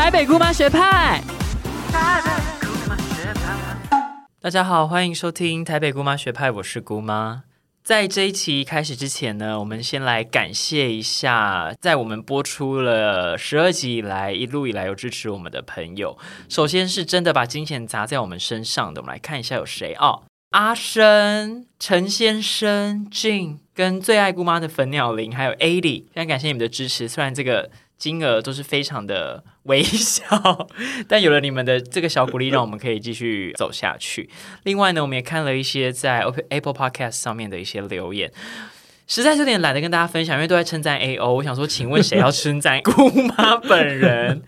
台北姑妈学派。大家好，欢迎收听台北姑妈学派，我是姑妈。在这一期开始之前呢，我们先来感谢一下，在我们播出了十二集以来，一路以来有支持我们的朋友。首先是真的把金钱砸在我们身上的，我们来看一下有谁哦。阿生、陈先生、俊跟最爱姑妈的粉鸟林，还有 A 里，非常感谢你们的支持。虽然这个金额都是非常的微小，但有了你们的这个小鼓励，让我们可以继续走下去。另外呢，我们也看了一些在 Apple Podcast 上面的一些留言。实在是有点懒得跟大家分享，因为都在称赞 A O。我想说，请问谁要称赞姑妈本人？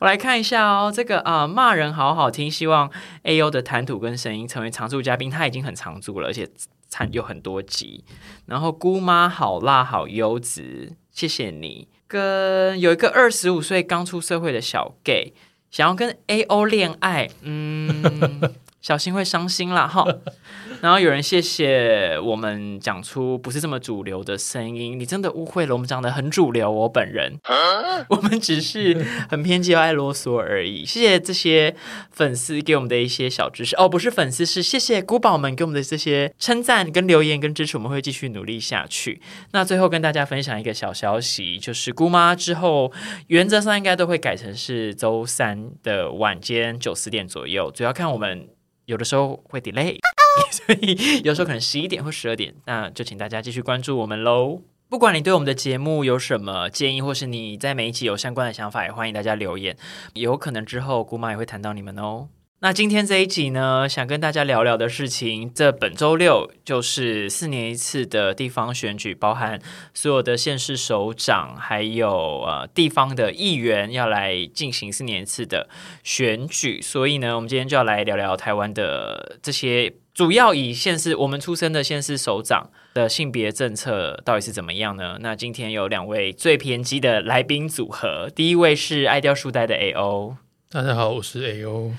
我来看一下哦，这个啊，骂人好好听，希望 A O 的谈吐跟声音成为常驻嘉宾。他已经很常驻了，而且参有很多集。然后姑妈好辣好优质，谢谢你。跟有一个二十五岁刚出社会的小 gay 想要跟 A O 恋爱，嗯，小心会伤心啦哈。然后有人谢谢我们讲出不是这么主流的声音，你真的误会了，我们讲的很主流。我本人，我们只是很偏激、爱啰嗦而已。谢谢这些粉丝给我们的一些小知识哦，不是粉丝，是谢谢古宝们给我们的这些称赞、跟留言、跟支持，我们会继续努力下去。那最后跟大家分享一个小消息，就是姑妈之后原则上应该都会改成是周三的晚间九十点左右，主要看我们有的时候会 delay。所以有时候可能十一点或十二点，那就请大家继续关注我们喽。不管你对我们的节目有什么建议，或是你在每一集有相关的想法，也欢迎大家留言。有可能之后姑妈也会谈到你们哦。那今天这一集呢，想跟大家聊聊的事情，这本周六就是四年一次的地方选举，包含所有的县市首长，还有呃地方的议员要来进行四年一次的选举，所以呢，我们今天就要来聊聊台湾的这些。主要以县市我们出生的县市首长的性别政策到底是怎么样呢？那今天有两位最偏激的来宾组合，第一位是爱掉书呆的 A O，大家好，我是 A O。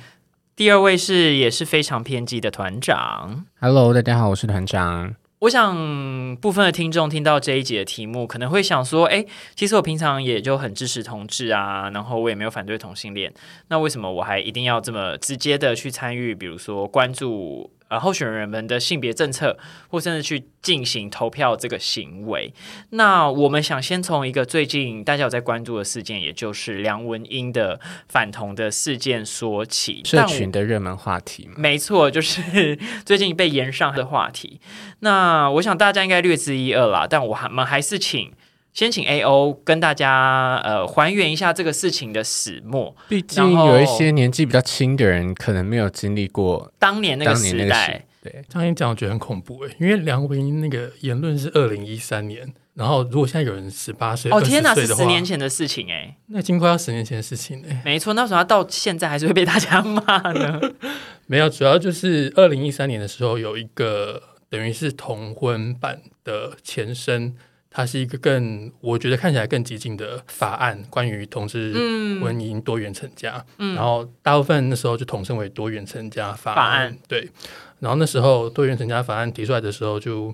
第二位是也是非常偏激的团长，Hello，大家好，我是团长。我想部分的听众听到这一节的题目，可能会想说，哎，其实我平常也就很支持同志啊，然后我也没有反对同性恋，那为什么我还一定要这么直接的去参与，比如说关注？呃，候选人们的性别政策，或甚至去进行投票这个行为，那我们想先从一个最近大家有在关注的事件，也就是梁文英的反同的事件说起，社群的热门话题。没错，就是最近被延上的话题。那我想大家应该略知一二啦，但我还们还是请。先请 A O 跟大家呃还原一下这个事情的始末。毕竟有一些年纪比较轻的人，可能没有经历过当年那个时代。对，张英讲我觉得很恐怖哎，因为梁文英那个言论是二零一三年，然后如果现在有人十八岁，哦天哪，是十年前的事情哎，那已经快要十年前的事情哎。没错，那时候到现在还是会被大家骂呢。没有，主要就是二零一三年的时候有一个等于是同婚版的前身。它是一个更，我觉得看起来更激进的法案，关于同志婚姻多元成家。然后大部分那时候就统称为多元成家法案。对，然后那时候多元成家法案提出来的时候，就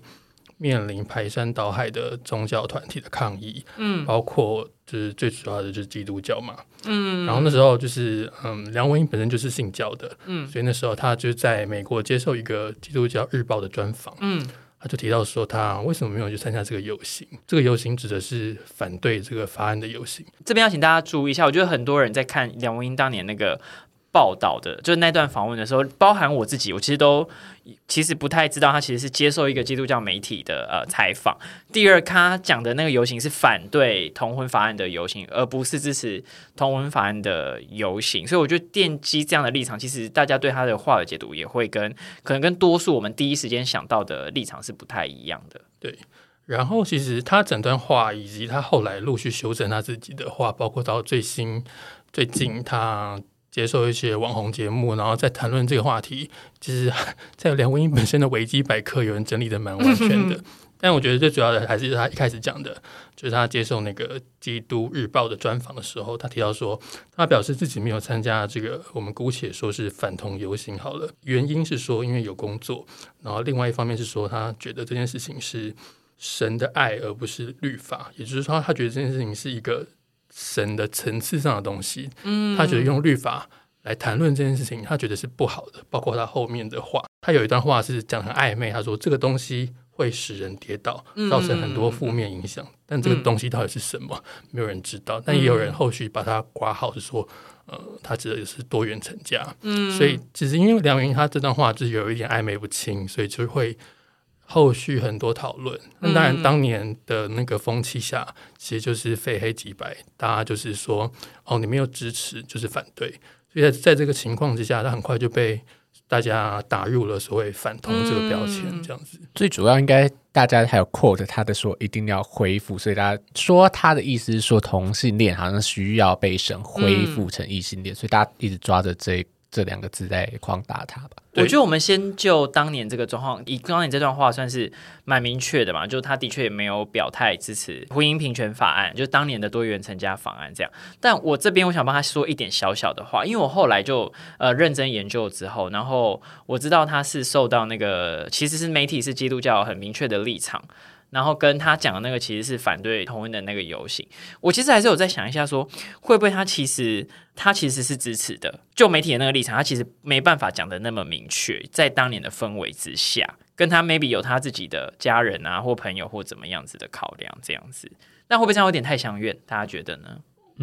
面临排山倒海的宗教团体的抗议。嗯，包括就是最主要的就是基督教嘛。嗯，然后那时候就是嗯，梁文英本身就是信教的。嗯，所以那时候他就在美国接受一个基督教日报的专访。嗯。他就提到说，他为什么没有去参加这个游行？这个游行指的是反对这个法案的游行。这边要请大家注意一下，我觉得很多人在看梁文英当年那个。报道的，就是那段访问的时候，包含我自己，我其实都其实不太知道他其实是接受一个基督教媒体的呃采访。第二，他讲的那个游行是反对同婚法案的游行，而不是支持同婚法案的游行。所以，我觉得奠基这样的立场，其实大家对他的话的解读也会跟可能跟多数我们第一时间想到的立场是不太一样的。对，然后其实他整段话以及他后来陆续修正他自己的话，包括到最新最近他。接受一些网红节目，然后再谈论这个话题。其实，在梁文英本身的维基百科，有人整理的蛮完全的。但我觉得最主要的还是他一开始讲的，就是他接受那个《基督日报》的专访的时候，他提到说，他表示自己没有参加这个，我们姑且说是反同游行好了。原因是说，因为有工作。然后另外一方面是说，他觉得这件事情是神的爱，而不是律法。也就是说，他觉得这件事情是一个。神的层次上的东西，嗯，他觉得用律法来谈论这件事情，他觉得是不好的。包括他后面的话，他有一段话是讲很暧昧，他说这个东西会使人跌倒，造成很多负面影响。但这个东西到底是什么，没有人知道。但也有人后续把它挂号是说，呃，他指的是多元成家。嗯，所以其实因为梁云他这段话就是有一点暧昧不清，所以就会。后续很多讨论，那当然当年的那个风气下，其实就是非黑即白，大家就是说，哦，你没有支持就是反对，所以在在这个情况之下，他很快就被大家打入了所谓反同这个标签，这样子。最主要应该大家还有 quote 他的说一定要恢复，所以大家说他的意思是说同性恋好像需要被神恢复成异性恋，所以大家一直抓着这。这两个字在框打他吧。我觉得我们先就当年这个状况，以当年这段话算是蛮明确的嘛，就他的确也没有表态支持婚姻平权法案，就当年的多元成家法案这样。但我这边我想帮他说一点小小的话，因为我后来就呃认真研究之后，然后我知道他是受到那个其实是媒体是基督教很明确的立场。然后跟他讲的那个其实是反对同婚的那个游行，我其实还是有在想一下，说会不会他其实他其实是支持的，就媒体的那个立场，他其实没办法讲的那么明确，在当年的氛围之下，跟他 maybe 有他自己的家人啊或朋友或怎么样子的考量这样子，那会不会这样有点太相怨？大家觉得呢？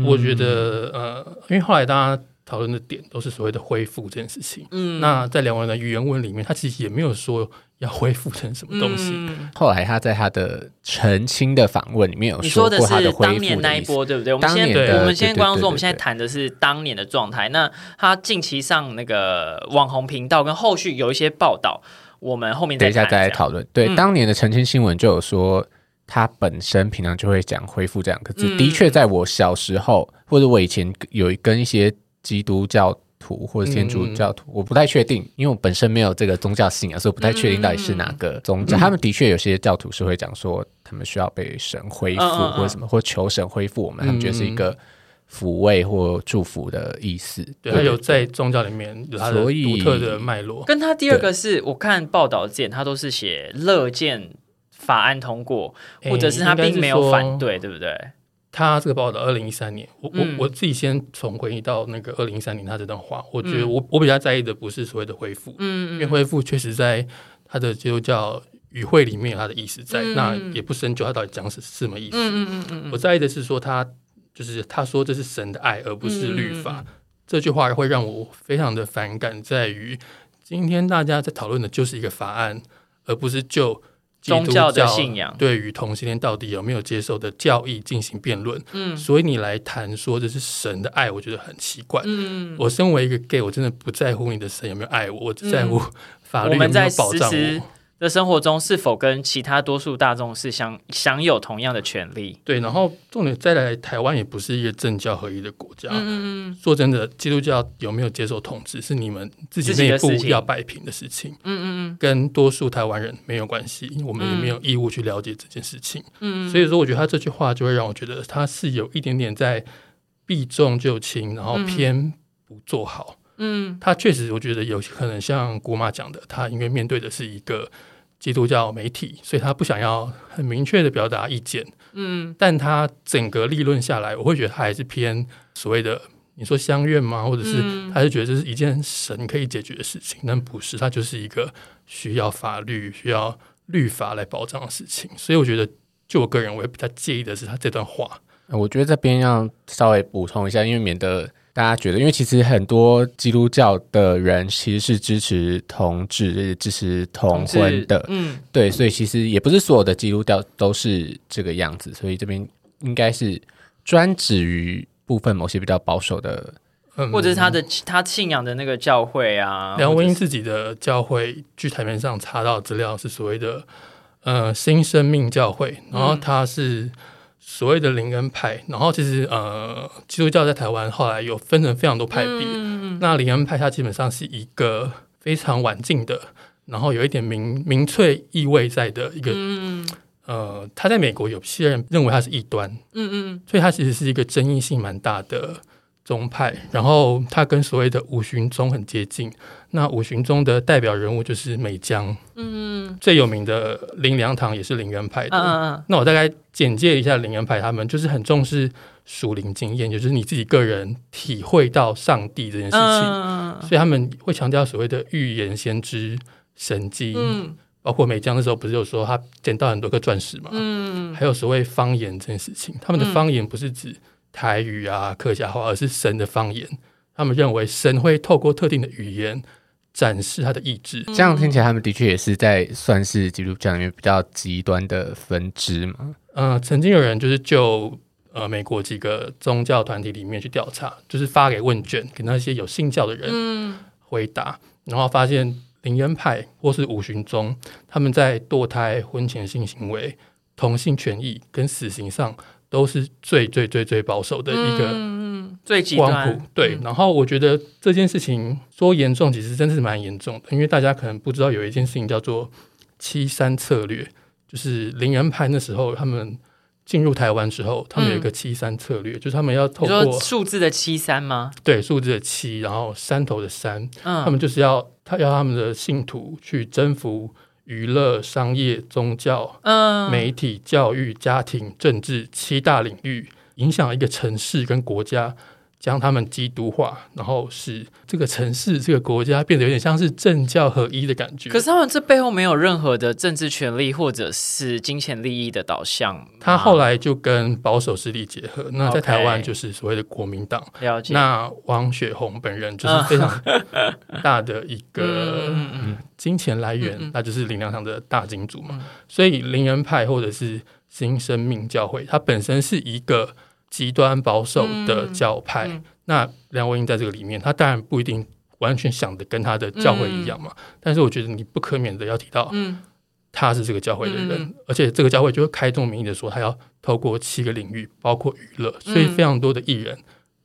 我觉得呃，因为后来大家讨论的点都是所谓的恢复这件事情，嗯，那在两人的语言文里面，他其实也没有说。要恢复成什么东西？后来他在他的澄清的访问里面有说过他的当年那一波，对不对？我们先我们先观众说，我们现在谈的是当年的状态。那他近期上那个网红频道跟后续有一些报道，我们后面等一下再来讨论。对，当年的澄清新闻就有说，他本身平常就会讲恢复这两个字。的确，在我小时候或者我以前有跟一些基督教。徒或者天主教徒，我不太确定，因为我本身没有这个宗教信仰，所以我不太确定到底是哪个宗教。他们的确有些教徒是会讲说，他们需要被神恢复，或者什么，或求神恢复我们，他们觉得是一个抚慰或祝福的意思。对，他有在宗教里面有他的独特的脉络。跟他第二个是我看报道见，他都是写乐见法案通过，或者是他并没有反对，对不对？他这个报道，二零一三年，我我我自己先从回忆到那个二零一三年他这段话，我觉得我我比较在意的不是所谓的恢复，嗯，因为恢复确实在他的基督教语汇里面有他的意思在，那也不深究他到底讲是什么意思，嗯嗯嗯我在意的是说他就是他说这是神的爱而不是律法，这句话会让我非常的反感，在于今天大家在讨论的就是一个法案，而不是就。宗教的信仰对于同性恋到底有没有接受的教义进行辩论，嗯，所以你来谈说这是神的爱，我觉得很奇怪。嗯，我身为一个 gay，我真的不在乎你的神有没有爱我，我只在乎法律有没有保障我。的生活中是否跟其他多数大众是享享有同样的权利？对，然后重点再来，台湾也不是一个政教合一的国家。嗯嗯说真的，基督教有没有接受统治，是你们自己内部要摆平的事情。嗯嗯嗯，跟多数台湾人没有关系，我们也没有义务去了解这件事情。嗯，所以说，我觉得他这句话就会让我觉得他是有一点点在避重就轻，然后偏不做好。嗯，他确实，我觉得有可能像姑妈讲的，他因为面对的是一个。基督教媒体，所以他不想要很明确的表达意见，嗯，但他整个立论下来，我会觉得他还是偏所谓的你说相愿吗？或者是他是觉得这是一件神可以解决的事情，但不是，他就是一个需要法律、需要律法来保障的事情。所以我觉得，就我个人，我也比较介意的是他这段话。我觉得这边要稍微补充一下，因为免得。大家觉得，因为其实很多基督教的人其实是支持同志、支持同婚的，嗯，对，所以其实也不是所有的基督教都是这个样子，所以这边应该是专指于部分某些比较保守的，或者是他的他信仰的那个教会啊。梁文英自己的教会，据台面上查到资料是所谓的呃新生命教会，然后他是。所谓的灵恩派，然后其实呃，基督教在台湾后来有分成非常多派别。那灵恩派它基本上是一个非常晚近的，然后有一点民民粹意味在的一个。呃，他在美国有些人认为他是异端。嗯嗯，所以他其实是一个争议性蛮大的宗派，然后他跟所谓的五旬宗很接近。那五旬宗的代表人物就是美江，嗯，最有名的林良堂也是灵源派的。嗯嗯那我大概简介一下灵源派，他们就是很重视属灵经验，也就是你自己个人体会到上帝这件事情，嗯所以他们会强调所谓的预言、先知、神迹。嗯。包括美江的时候不是有说他捡到很多颗钻石嘛，嗯。还有所谓方言这件事情，他们的方言不是指台语啊、客家话，而是神的方言。他们认为神会透过特定的语言展示他的意志。这样听起来，他们的确也是在算是基督教里面比较极端的分支嘛。呃，曾经有人就是就呃美国几个宗教团体里面去调查，就是发给问卷给那些有信教的人嗯回答，然后发现灵恩派或是五旬宗，他们在堕胎、婚前性行为、同性权益跟死刑上都是最最最最保守的一个嗯最极光端谱。对，然后我觉得这件事情说严重，其实真的是蛮严重的，因为大家可能不知道有一件事情叫做七三策略，就是林恩派那时候他们进入台湾之后，他们有一个七三策略，就是他们要透过数字的七三吗？对数字的七，然后山头的山，嗯，他们就是要他要他们的信徒去征服娱乐、商业、宗教、嗯。媒体、教育、家庭、政治七大领域，影响一个城市跟国家，将他们基督化，然后使这个城市、这个国家变得有点像是政教合一的感觉。可是他们这背后没有任何的政治权利或者是金钱利益的导向。他后来就跟保守势力结合，那在台湾就是所谓的国民党。了解，那王雪红本人就是非常 大的一个金钱来源，那就是林良堂的大金主嘛。嗯所以灵人派或者是新生命教会，它本身是一个极端保守的教派。嗯嗯那梁文英在这个里面，他当然不一定完全想的跟他的教会一样嘛，但是我觉得你不可免的要提到嗯他是这个教会的人，嗯而且这个教会就会开宗明义的说，他要透过七个领域，包括娱乐，所以非常多的艺人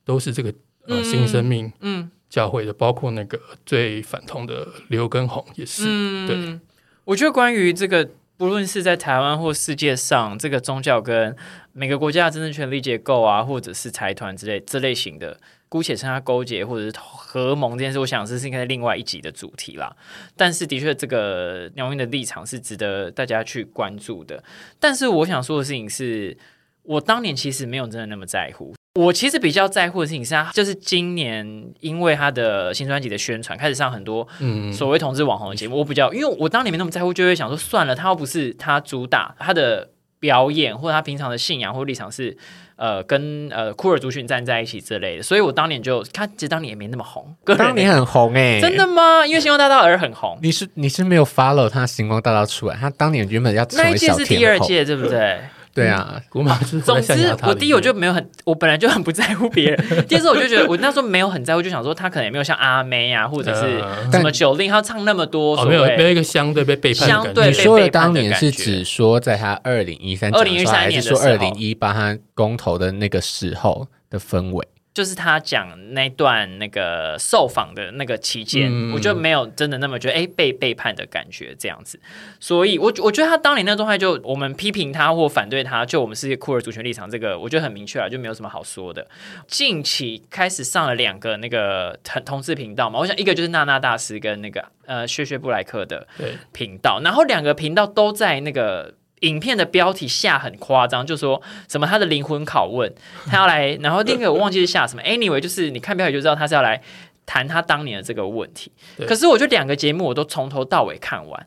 都是这个呃嗯新生命嗯教会的，包括那个最反同的刘畊宏也是。嗯，对。我觉得关于这个，不论是在台湾或世界上，这个宗教跟每个国家的真正权力结构啊，或者是财团之类这类型的，姑且称它勾结或者是合盟这件事，我想这是应该是另外一集的主题啦。但是的确，这个鸟英的立场是值得大家去关注的。但是我想说的事情是，我当年其实没有真的那么在乎。我其实比较在乎的事情是他，就是今年因为他的新专辑的宣传，开始上很多嗯，所谓同志网红的节目，我比较，因为我当年没那么在乎，就会想说算了，他又不是他主打他的表演，或者他平常的信仰或立场是呃跟呃库尔族群站在一起之类的，所以我当年就他其实当年也没那么红，个人当年很红哎、真的吗？因为星光大道而很红，你是你是没有 follow 他星光大道出来，他当年原本要成那一届是第二届，对不对？对啊，古马就是总之我第一我就没有很，我本来就很不在乎别人。第二次我就觉得，我那时候没有很在乎，就想说他可能也没有像阿妹啊，或者是呃什么九令，他唱那么多没有没有一个相对被背叛的感觉。相对被你说的当年是指说在他二零一三二零一三年还是说二零一八他公投的那个时候的氛围？就是他讲那段那个受访的那个期间，嗯我就没有真的那么觉得哎被背叛的感觉这样子，所以我我觉得他当年那个状态就我们批评他或反对他，就我们是酷儿族群立场，这个我觉得很明确啊，就没有什么好说的。近期开始上了两个那个同同志频道嘛，我想一个就是娜娜大师跟那个呃薛薛布莱克的，频道，然后两个频道都在那个影片的标题下很夸张，就说什么他的灵魂拷问，他要来，然后另一个我忘记是下什么，anyway，就是你看标题就知道他是要来谈他当年的这个问题。可是我觉得两个节目我都从头到尾看完，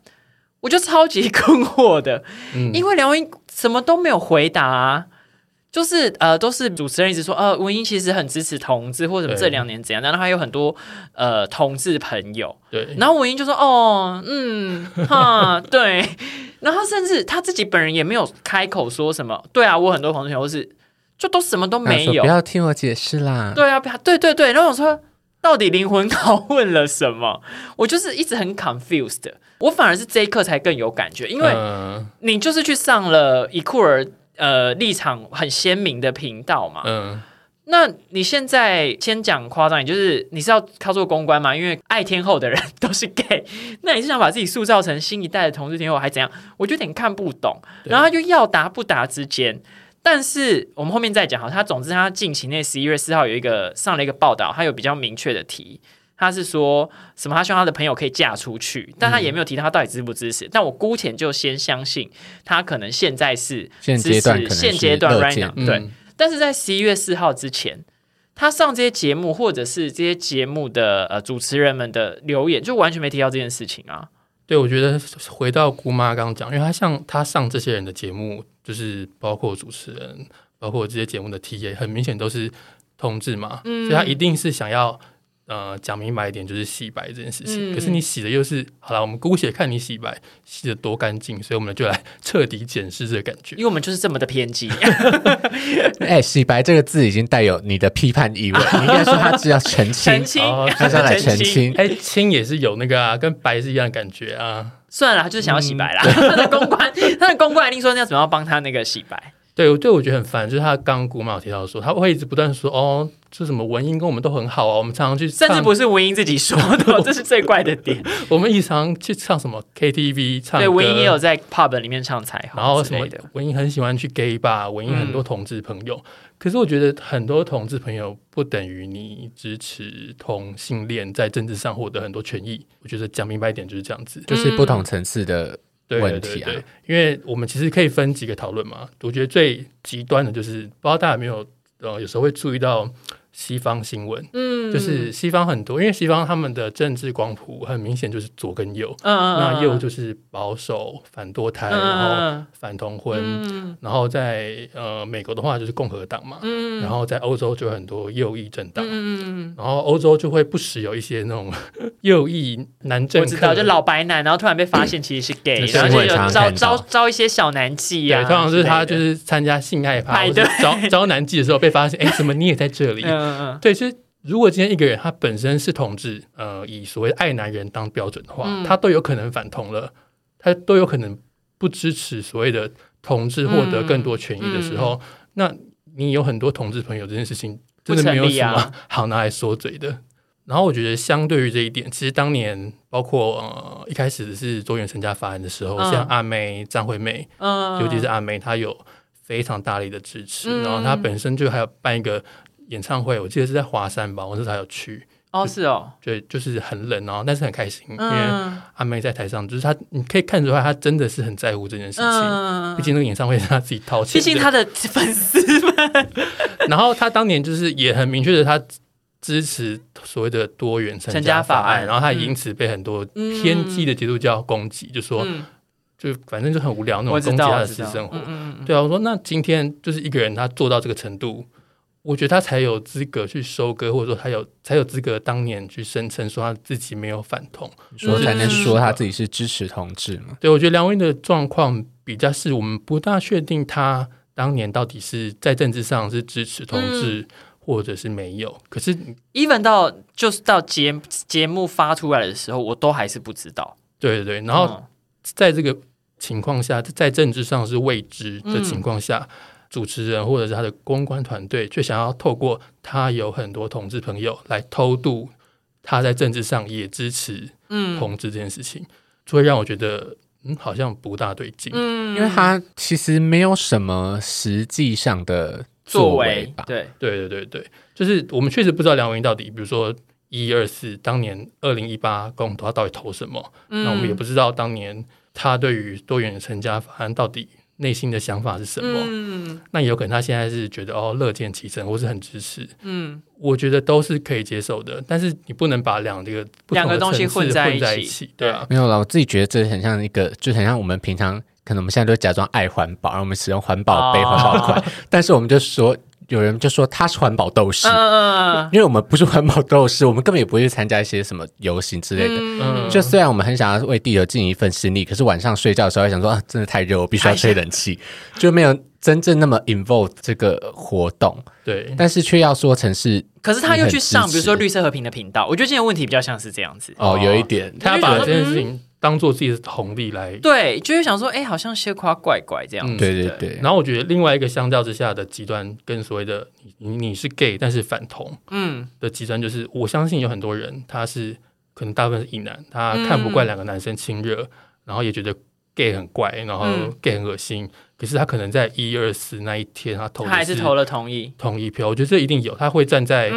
我就超级 困惑的，嗯，因为梁文音什么都没有回答、啊。就是呃，都是主持人一直说，呃，文英其实很支持同志，或者这两年怎样，然后还有很多呃同志朋友，对，然后文英就说：“哦，嗯，哈，对。”然后甚至他自己本人也没有开口说什么。对啊，我很多同学都是就都什么都没有不。要听我解释啦。对啊，不要对对对。然后我说，到底灵魂拷问了什么？我就是一直很 confused 的。我反而是这一刻才更有感觉，因为嗯你就是去上了伊库尔呃立场很鲜明的频道嘛。嗯，那你现在先讲夸张，也就是你是要靠做公关嘛？因为爱天后的人都是 gay，那你是想把自己塑造成新一代的同志天后，还怎样？我就有点看不懂。然后他就要答不答之间，但是我们后面再讲好，他总之他近期那十一月四号有一个上了一个报道，他有比较明确的提，他是说什么？他希望他的朋友可以嫁出去，但他也没有提到他到底支不支持。但我姑且就先相信他可能现在是现阶段可能现阶段乐 right now 对，嗯但是在十一月四号之前，他上这些节目或者是这些节目的呃主持人们的留言，就完全没提到这件事情啊。对，我觉得回到姑妈刚刚讲，因为她像她上这些人的节目，就是包括主持人，包括这些节目的 T A，很明显都是同志嘛，嗯所以她一定是想要呃讲明白一点，就是洗白这件事情。嗯可是你洗的又是好了，我们姑且看你洗白洗的多干净，所以我们就来 彻底检视这个感觉因。为我们就是这么的偏激，哎，洗白这个字已经带有你的批判意味，你应该说他是要澄清澄，清哦，他是要来澄。清。哎，清也是有那个啊，跟白是一样的感觉啊。算了，他就是想要洗白啦。嗯他的公关，他的公关一定说要怎么样帮他那个洗白。对，我对我觉得很烦，就是他刚刚姑妈有提到说，他会一直不断说哦，这什么文英跟我们都很好啊，我们常常去，甚至不是文英自己说的，这是最怪的点。我们一常去唱什么 KTV 唱，对，文英也有在 pub 里面唱彩虹，然后什么的。文英很喜欢去 gay 吧，文英很多同志朋友，可是我觉得很多同志朋友不等于你支持同性恋在政治上获得很多权益，我觉得讲明白一点就是这样子，就是不同层次的问题啊。对对，因为我们其实可以分几个讨论嘛。我觉得最极端的就是，不知道大家有没有呃，有时候会注意到西方新闻，嗯。就是西方很多，因为西方他们的政治光谱很明显就是左跟右，嗯嗯那右就是保守、反堕胎，然后嗯反同婚，嗯。然后在呃美国的话就是共和党嘛，嗯。然后在欧洲就有很多右翼政党。嗯，然后欧洲就会不时有一些那种 右翼男政客，我知道，就老白男，然后突然被发现其实是 gay，这然后就有招招招一些小男妓对，啊，通常是他就是参加性爱趴，派对。或者招招男妓的时候被发现，哎，怎么你也在这里？嗯嗯对，其实如果今天一个人他本身是同志，呃，以所谓爱男人当标准的话，嗯。他都有可能反同了，他都有可能不支持所谓的同志获得更多权益的时候，那你有很多同志朋友这件事情真的没有什么 好拿来说嘴的。然后我觉得，相对于这一点，其实当年包括呃一开始是周元成家法案的时候，嗯。像阿妹、张惠妹，嗯，尤其是阿妹，她有非常大力的支持，嗯。然后她本身就还有办一个演唱会，我记得是在华山吧，我那时候还有去，哦是哦，对，就是很冷，然后但是很开心，因为嗯阿妹在台上，就是她，你可以看出来，她真的是很在乎这件事情。嗯。毕竟那个演唱会是她自己掏钱的，毕竟他的粉丝。们，然后她当年就是也很明确的，她支持所谓的多元成成家家法法案。然后她也因此被很多偏激的基督教攻击，就说嗯，就反正就很无聊那种攻击她的私生活。对啊，我说那今天就是一个人他做到这个程度，我觉得他才有资格去收割，或者说他有才有资格当年去声称说他自己没有反同。说才能嗯说他自己是支持同志嘛？对我觉得梁文的状况比较是我们不大确定他当年到底是在政治上是支持同志。或者是没有，可是，even 到就是到节节目发出来的时候，我都还是不知道。对对对，然后嗯在这个情况下，在政治上是未知的情况下，主持人或者是他的公关团队却想要透过他有很多同志朋友来偷渡他在政治上也支持嗯。同志这件事情，就会让我觉得嗯好像不大对劲。嗯。因为他其实没有什么实际上的作为为吧。对，对对对对，就是我们确实不知道梁文音到底，比如说一二四当年二零一八公投他到底投什么，嗯。那我们也不知道当年他对于多元成家法案到底内心的想法是什么。嗯。那有可能他现在是觉得哦乐见其成，或是很支持，嗯。我觉得都是可以接受的。但是你不能把两个不两个东西混在一起对。啊，没有了，我自己觉得这很像一个，就很像我们平常可能我们现在都假装爱环保，然后我们使用环保杯、哦。环保筷，但是我们就说有人就说他是环保斗士。嗯因为我们不是环保斗士，我们根本也不会去参加一些什么游行之类的。嗯。就虽然我们很想要为地球尽一份心力，可是晚上睡觉的时候会想说啊，真的太热，我必须要吹冷气，就没有真正那么 involve 这个活动，对，但是却要说成是可是他又去上，比如说绿色和平的频道，我觉得今天的问题比较像是这样子。哦，有一点，他把这件嗯事情当做自己的红利来对，就会想说，哎，好像些夸怪怪这样子。嗯对对对，然后我觉得另外一个相较之下的极端，跟所谓的你你你是 gay 但是反同嗯的极端，就是我相信有很多人他是可能大部分是异男，他看不惯两个男生亲热，然后也觉得 gay 很怪，然后嗯 gay 很恶心，可是他可能在一二四那一天，他投他还是投了同意。同意票，我觉得这一定有，他会站在。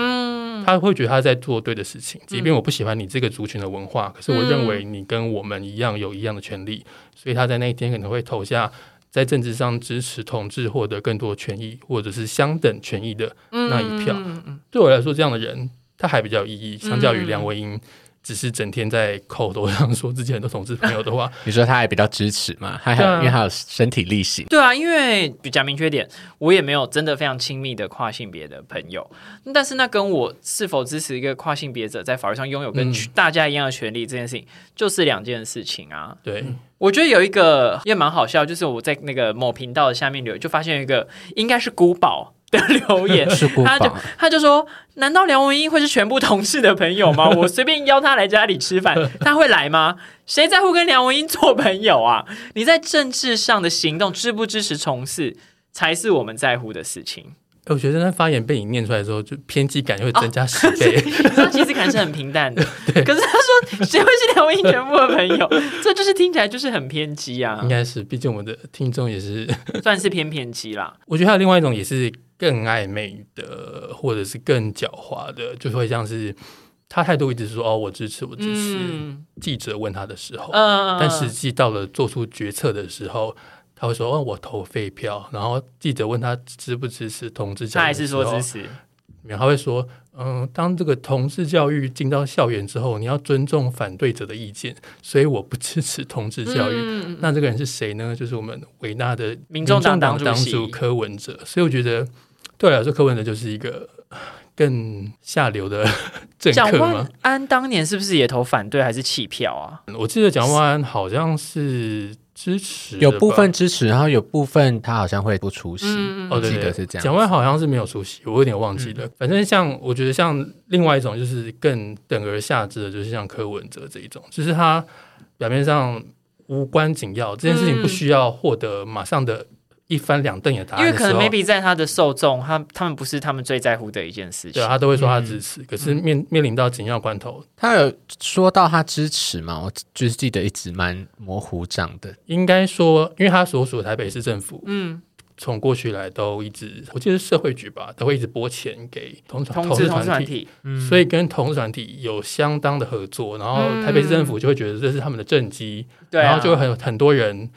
嗯。他会觉得他在做对的事情，即便我不喜欢你这个族群的文化，可是我认为你跟我们一样有一样的权利，所以他在那一天可能会投下在政治上支持同志获得更多权益，或者是相等权益的那一票。对我来说，这样的人他还比较有意义，相较于嗯。梁文音只是整天在口头上说自己很多同志朋友的话，你说他还比较支持嘛？他还因为他有身体力行，对啊，因为讲明确点，我也没有真的非常亲密的跨性别的朋友，但是那跟我是否支持一个跨性别者在法律上拥有跟嗯。大家一样的权利这件事情，就是两件事情啊。对，我觉得有一个也蛮好笑，就是我在那个某频道的下面留，就发现一个应该是古堡的留言，他就。他就说：“难道梁文英会是全部同事的朋友吗？我随便邀他来家里吃饭，他会来吗？谁在乎跟梁文英做朋友啊？你在政治上的行动支不支持从事，才是我们在乎的事情。我觉得那发言被你念出来之后，就偏激感就会增加十 倍。他其实可能是很平淡的，可是他说谁会是梁文英全部的朋友？这就是听起来就是很偏激啊应，该是，毕竟我们的听众也是，算是偏偏激啦。我觉得还有另外一种也是更暧昧的，或者是更狡猾的，就会像是他态度一直说哦，我支持，我支持。嗯记者问他的时候，嗯，但实际到了做出决策的时候，他会说：“哦，我投废票。”然后记者问他支不支持同志教育，他还是说支，持。然后他会说：“嗯，当这个同志教育进到校园之后，你要尊重反对者的意见，所以我不支持同志教育。嗯那这个人是谁呢？就是我们伟大的民众党党主党席主柯文哲。所以我觉得，对我来说，柯文哲就是一个更下流的 政蒋客吗万？安当年是不是也投反对还是弃票啊？我记得蒋万安好像是支持的吧，有部分支持，然后有部分他好像会不出席。嗯哦，对对记得是这样蒋万好像是没有出席，我有点忘记了。反正像我觉得像另外一种就是更等而下之的，就是像柯文哲这一种，就是他表面上无关紧要，这件事情不需要获得马上的一翻两瞪眼的答因为可能 maybe 在他的受众，他他们不是他们最在乎的一件事情。对啊，。他都会说他嗯支持，可是面面临到紧要关头，他有说到他支持嘛？我就是记得一直蛮模糊账的。应该说，因为他所属台北市政府嗯，从过去来都一直，我记得是社会局吧，都会一直拨钱给同同志同志志团体，所以跟同志团体有相当的合作，然后台北市政府就会觉得这是他们的政绩，然后就会很很多人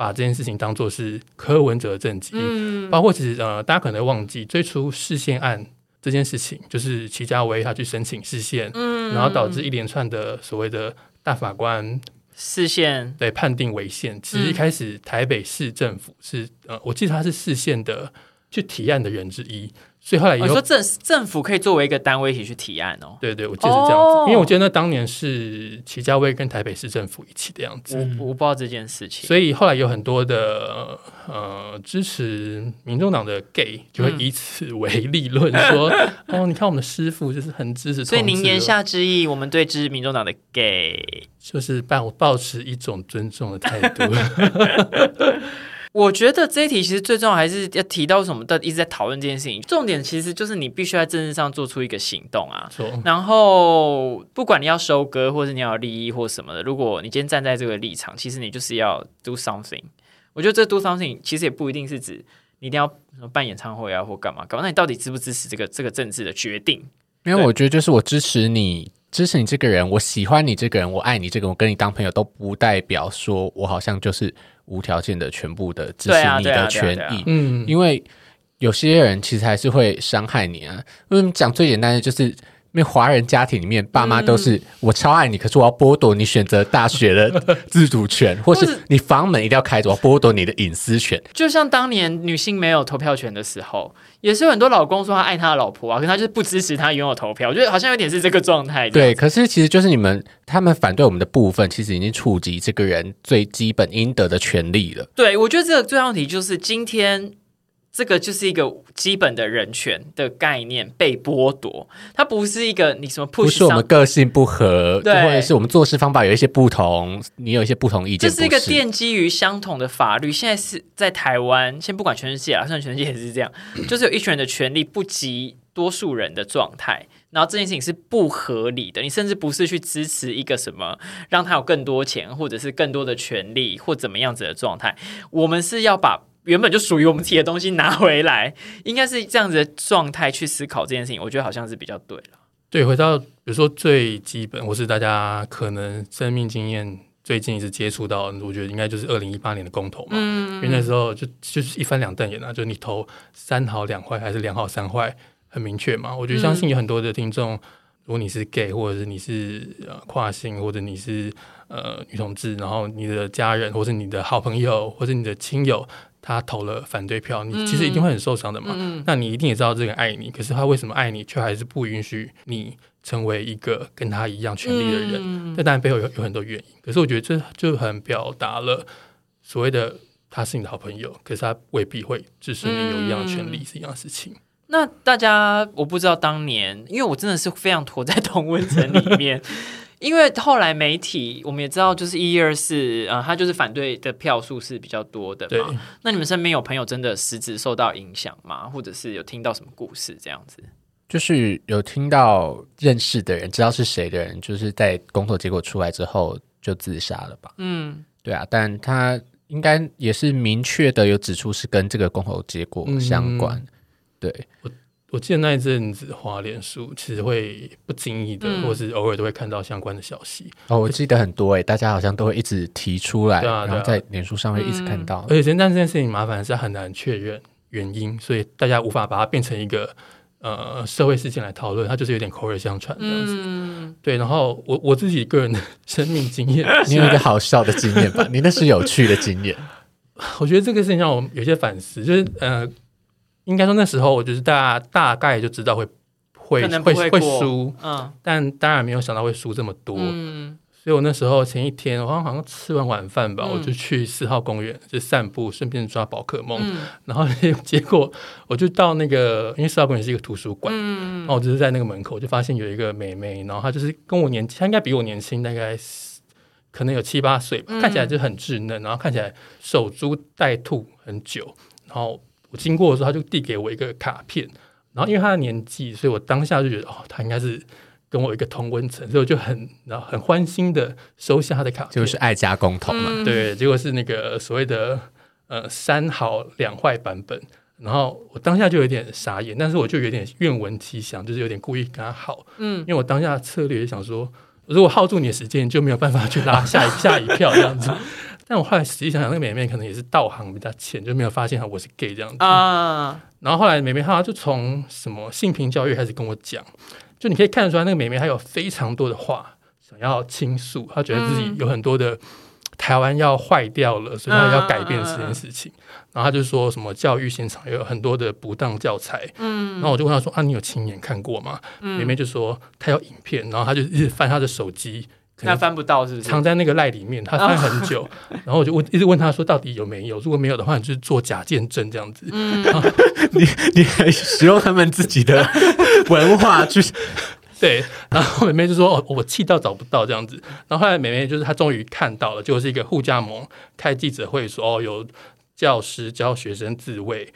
把这件事情当做是柯文哲政绩，嗯。包括其实呃大家可能忘记最初视线案这件事情，就是齐家威他去申请视线，嗯。然后导致一连串的所谓的大法官视线对判定违宪。其实一开始台北市政府是呃，我记得他是市县的去提案的人之一，所以后来以后哦说政政府可以作为一个单位一起去提案哦。对对，我记得是这样子，哦。因为我记得那当年是齐家威跟台北市政府一起的样子，我我不知道这件事情，所以后来有很多的呃支持民众党的 gay 就会以此为立论说，哦，你看我们的师傅就是很支持所以您言下之意，我们对支持民众党的 gay，就是抱抱持一种尊重的态度，我觉得这一题其实最重要还是要提到什么，到底一直在讨论这件事情。重点其实就是你必须在政治上做出一个行动啊。说然后，不管你要收割，或是你要有利益或什么的，如果你今天站在这个立场，其实你就是要 do something。我觉得这 do something 其实也不一定是指你一定要办演唱会啊，或干嘛干嘛。那你到底支不支持这个这个政治的决定？因为我觉得就是我支持你，支持你这个人，我喜欢你这个人，我爱你这个人，我跟你当朋友都不代表说我好像就是无条件的全部的支持你的权益，嗯，因为有些人其实还是会伤害你啊。因为讲最简单的就是。因为华人家庭里面，爸妈都是、嗯我超爱你，可是我要剥夺你选择大学的自主权，或 或是是你房门一定要开着，我要剥夺你的隐私权。就像当年女性没有投票权的时候，也是有很多老公说他爱他的老婆啊，可是他就是不支持他拥有投票。我觉得好像有点是这个状态。对，，可是其实就是你们他们反对我们的部分，其实已经触及这个人最基本应得的权利了。对我觉得这个最大问题就是今天。这个就是一个基本的人权的概念被剥夺，它不是一个你什么 push 不是我们，个性不合，对或者是我们做事方法有一些不同，你有一些不同意见，这是一个奠基于相同的法律。现在是在台湾，先不管全世界啊，算全世界也是这样，就是有一群人的权利不及多数人的状态，然后这件事情是不合理的，你甚至不是去支持一个什么让他有更多钱，或者是更多的权利或怎么样子的状态，我们是要把原本就属于我们自己的东西拿回来，应该是这样子的状态去思考这件事情，我觉得好像是比较对了。对，回到比如说最基本，或是大家可能生命经验最近一次接触到，我觉得应该就是二零一八年的公投嘛。嗯，因为那时候就就是一翻两瞪眼啊，就你投三好两坏还是两好三坏，很明确嘛。我觉得相信有很多的听众，如果你是 gay，或者是你是呃跨性，或者你是呃女同志，然后你的家人，或是你的好朋友，或是你的亲友。他投了反对票，你其实一定会很受伤的嘛。那你一定也知道这个人爱你，可是他为什么爱你，却还是不允许你成为一个跟他一样权利的人？这当然背后有有很多原因。可是我觉得这就很表达了所谓的他是你的好朋友，可是他未必会支持你有一样的权利是一样的事情。那大家我不知道当年，因为我真的是非常活在同温层里面。因为后来媒体我们也知道，就是一二四啊，他就是反对的票数是比较多的嘛。那你们身边有朋友真的实质受到影响吗？或者是有听到什么故事这样子？就是有听到认识的人，知道是谁的人，就是在工作结果出来之后就自杀了吧？嗯，对啊，但他应该也是明确的有指出是跟这个公投结果相关。对。我记得那一阵子，花脸书其实会不经意的，或是偶尔都会看到相关的消息。哦，我记得很多诶，大家好像都会一直提出来，然后在脸书上面一直看到。而且，但这件事情麻烦是很难确认原因，所以大家无法把它变成一个呃社会事件来讨论，它就是有点口耳相传这样子。对，然后我我自己个人的生命经验，你有一个好笑的经验吧？你那是有趣的经验。我觉得这个事情让我有些反思，就是呃。应该说那时候，我就是大大概就知道会会会会输，嗯，但当然没有想到会输这么多，嗯，所以我那时候前一天，我好像吃完晚饭吧，我就去四号公园就散步，顺便抓宝可梦，然后 结果我就到那个，因为四号公园是一个图书馆，嗯，然后我就是在那个门口就发现有一个妹妹，然后她就是跟我年纪，她应该比我年轻，大概可能有七八岁吧，看起来就很稚嫩，然后看起来守株待兔很久，然后。我经过的时候，他就递给我一个卡片，然后因为他的年纪，所以我当下就觉得哦，他应该是跟我一个同温层，所以我就很然后很欢心的收下他的卡片，就是爱家共同嘛。对，结果是那个所谓的呃三好两坏版本，然后我当下就有点傻眼，但是我就有点愿闻其详，就是有点故意跟他好，嗯，因为我当下策略想说，如果耗住你的时间，就没有办法去拉下一 下一票这样子。但我后来实际想想，那个妹妹可能也是道行比较浅，就没有发现我是 gay 这样子啊。然后后来妹妹她就从什么性平教育开始跟我讲，就你可以看得出来，那个妹妹她有非常多的话想要倾诉，她觉得自己有很多的台湾要坏掉了，所以她要改变这件事情。然后她就说什么教育现场有很多的不当教材，嗯，然后我就问她说啊，你有亲眼看过吗？妹妹就说她有影片，然后她就一直翻她的手机。他翻不到是不是？藏在那个赖里面，他翻很久，然后我就问，一直问他说到底有没有？如果没有的话，你就是做假见证这样子。嗯，你你还使用他们自己的 文化去对，然后妹妹就说：“哦，我气到找不到这样子。”然后后来妹妹就是她终于看到了，就是一个互加盟开记者会说：“哦，有教师教学生自卫，以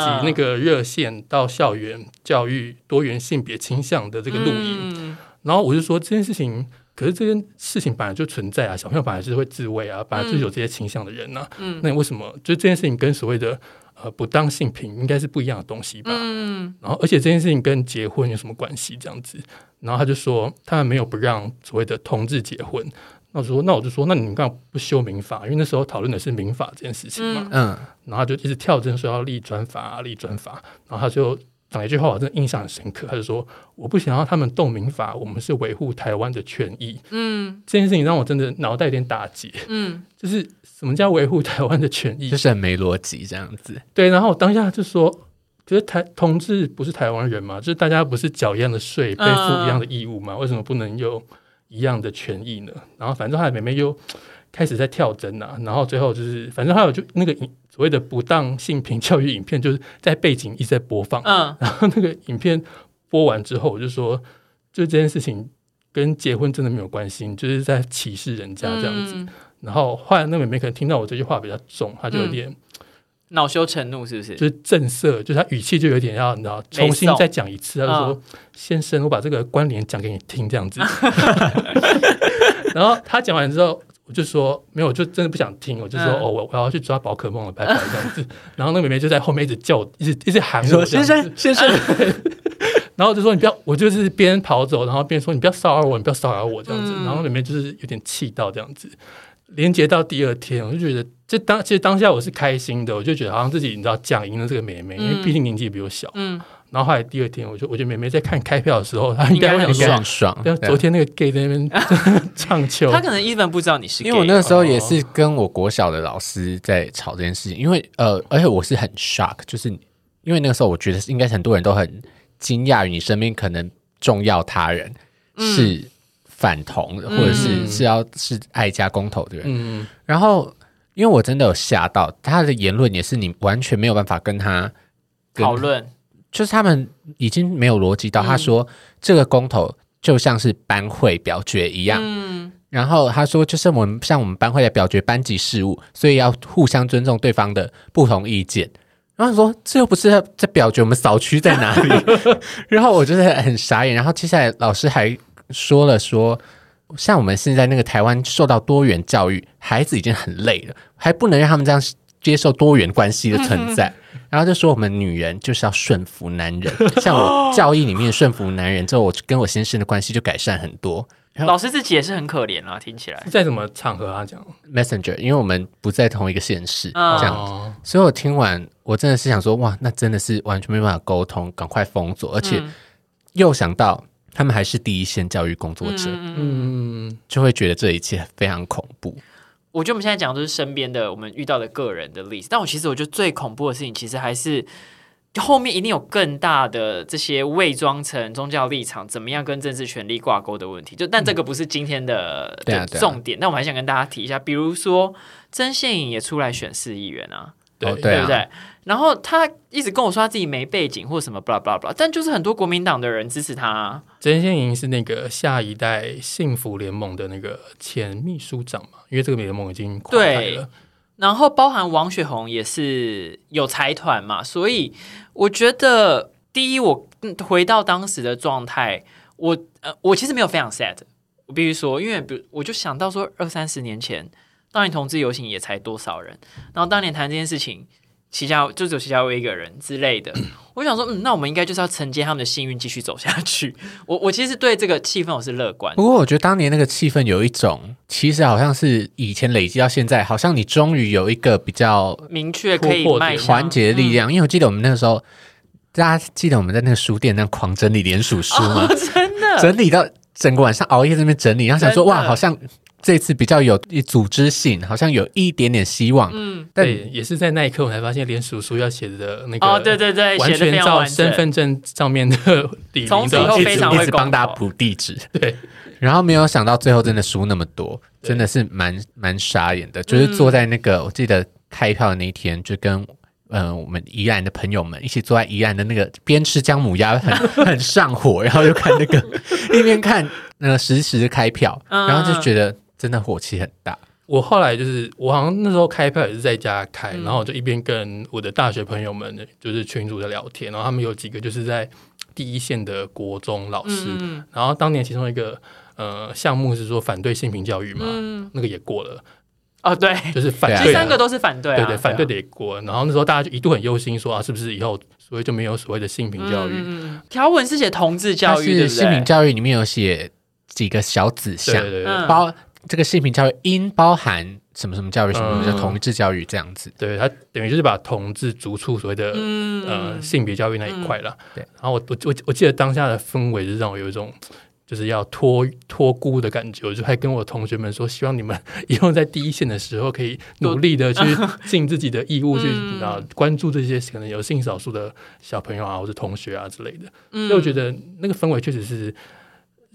及那个热线到校园教育多元性别倾向的这个录音。”然后我就说这件事情。可是这件事情本来就存在啊，小朋友本来就是会自慰啊，本来就是有这些倾向的人呐。嗯，那你为什么就这件事情跟所谓的呃不当性平应该是不一样的东西吧？嗯，然后而且这件事情跟结婚有什么关系？这样子，然后他就说他们没有不让所谓的同志结婚。那我说那我就说那你们干嘛不修民法？因为那时候讨论的是民法这件事情嘛。嗯，然后就一直跳针说要立专法，啊立专法，然后他就。讲一句话，我真的印象很深刻。他就说：“我不想要他们动民法，我们是维护台湾的权益。”嗯，这件事情让我真的脑袋有点打结。嗯，就是什么叫维护台湾的权益？就是很没逻辑这样子。对，然后我当下就说：“觉得台同志不是台湾人嘛？就是大家不是缴一样的税，背负一样的义务吗？为什么不能有一样的权益呢？”然后反正后来妹妹又。开始在跳针啊，然后最后就是，反正还有就那个影所谓的不当性平教育影片，就是在背景一直在播放。嗯，然后那个影片播完之后，我就说，就这件事情跟结婚真的没有关系，就是在歧视人家这样子。然后后来那个妹妹可能听到我这句话比较重，她就有点恼羞成怒是不是？就是震色，就是他语气就有点要你知道重新再讲一次，他就说：“先生，我把这个关联讲给你听，这样子。” 然后他讲完之后，我就说：“没有，我就真的不想听。”我就说：“哦，我我要去抓宝可梦了，拜拜。”这样子。然后那个妹妹就在后面一直叫，一直一直喊我：“先生，先生。”然后就说：“你不要！”我就是边跑走，然后边说：“你不要骚扰我，你不要骚扰我。”这样子。然后妹妹就是有点气到这样子。连接到第二天，我就觉得，就当其实当下我是开心的，我就觉得好像自己你知道讲赢了这个妹妹，因为毕竟年纪比我小。嗯。然后后来第二天，我就我觉得妹妹在看开票的时候，她应该很爽。爽。昨天那个 gay 在那边 唱秋，他可能一本不知道你是，因为我那个时候也是跟我国小的老师在吵这件事情，因为呃，而且我是很 shock，就是因为那个时候我觉得应该很多人都很惊讶于你身边可能重要他人是。反同的，或者是是要是爱家公投的人，嗯，然后因为我真的有吓到他的言论，也是你完全没有办法跟他讨论，就是他们已经没有逻辑到，他说这个公投就像是班会表决一样，嗯，然后他说就是我们像我们班会来表决班级事务，所以要互相尊重对方的不同意见，然后说这又不是在表决我们扫区在哪里，然后我就是很傻眼，然后接下来老师还。说了说，像我们现在那个台湾受到多元教育，孩子已经很累了，还不能让他们这样接受多元关系的存在。然后就说我们女人就是要顺服男人，像我教义里面顺服男人之后，我跟我先生的关系就改善很多。老师自己也是很可怜啊，听起来。在什么场合啊讲？Messenger，因为我们不在同一个县市，这样，所以我听完我真的是想说，哇，那真的是完全没办法沟通，赶快封锁，而且又想到。他们还是第一线教育工作者，嗯，就会觉得这一切非常恐怖。我觉得我们现在讲的都是身边的我们遇到的个人的例子，但我其实我觉得最恐怖的事情，其实还是后面一定有更大的这些伪装成宗教立场，怎么样跟政治权力挂钩的问题。就但这个不是今天的重点，那我还想跟大家提一下，比如说曾宪颖也出来选市议员啊。对对不对？然后他一直跟我说他自己没背景或什么，blah blah blah。但就是很多国民党的人支持他。曾宪莹是那个下一代幸福联盟的那个前秘书长嘛？因为这个联盟已经垮台了。然后包含王雪红也是有财团嘛，所以我觉得第一，我回到当时的状态，我呃，我其实没有非常 sad。我必须说，因为比如我就想到说，二三十年前。当年同志游行也才多少人，然后当年谈这件事情，齐家就只有齐家威一个人之类的。我想说，嗯，那我们应该就是要承接他们的幸运，继续走下去。我我其实对这个气氛我是乐观。不过我觉得当年那个气氛有一种，其实好像是以前累积到现在，好像你终于有一个比较明确可以迈团结的力量。因为我记得我们那个时候，大家记得我们在那个书店那狂整理联署书吗？真的整理到整个晚上熬夜在那边整理，然后想说哇，好像。这次比较有组织性，好像有一点点希望。嗯，对，也是在那一刻我才发现，连叔叔要写的那个哦，对对对，完全照身份证上面的地从此以后非常一直帮大家补地址。对，然后没有想到最后真的输那么多，真的是蛮蛮傻眼的。就是坐在那个，我记得开票的那一天，就跟嗯我们宜兰的朋友们一起坐在宜兰的那个边吃姜母鸭，很 很上火，然后就看那个一边看那个实时开票，然后就觉得。真的火气很大。我后来就是，我好像那时候开票也是在家开，然后我就一边跟我的大学朋友们，就是群主在聊天，然后他们有几个就是在第一线的国中老师，然后当年其中一个呃项目是说反对性平教育嘛，那个也过了。哦，对，就是反对，三个都是反对，对对，反对的也过。然后那时候大家就一度很忧心，说啊，是不是以后所以就没有所谓的性平教育？条文是写同志教育，是性平教育里面有写几个小子项，包。这个性平教育应包含什么什么教育，什么叫同志教育这样子？对，它等于就是把同志逐出所谓的呃性别教育那一块了。对，然后我我我我记得当下的氛围是让我有一种就是要托托孤的感觉，我就还跟我同学们说，希望你们 以后在第一线的时候可以努力的去尽自己的义务，去啊关注这些可能有性少数的小朋友啊，或者同学啊之类的。所以我觉得那个氛围确实是。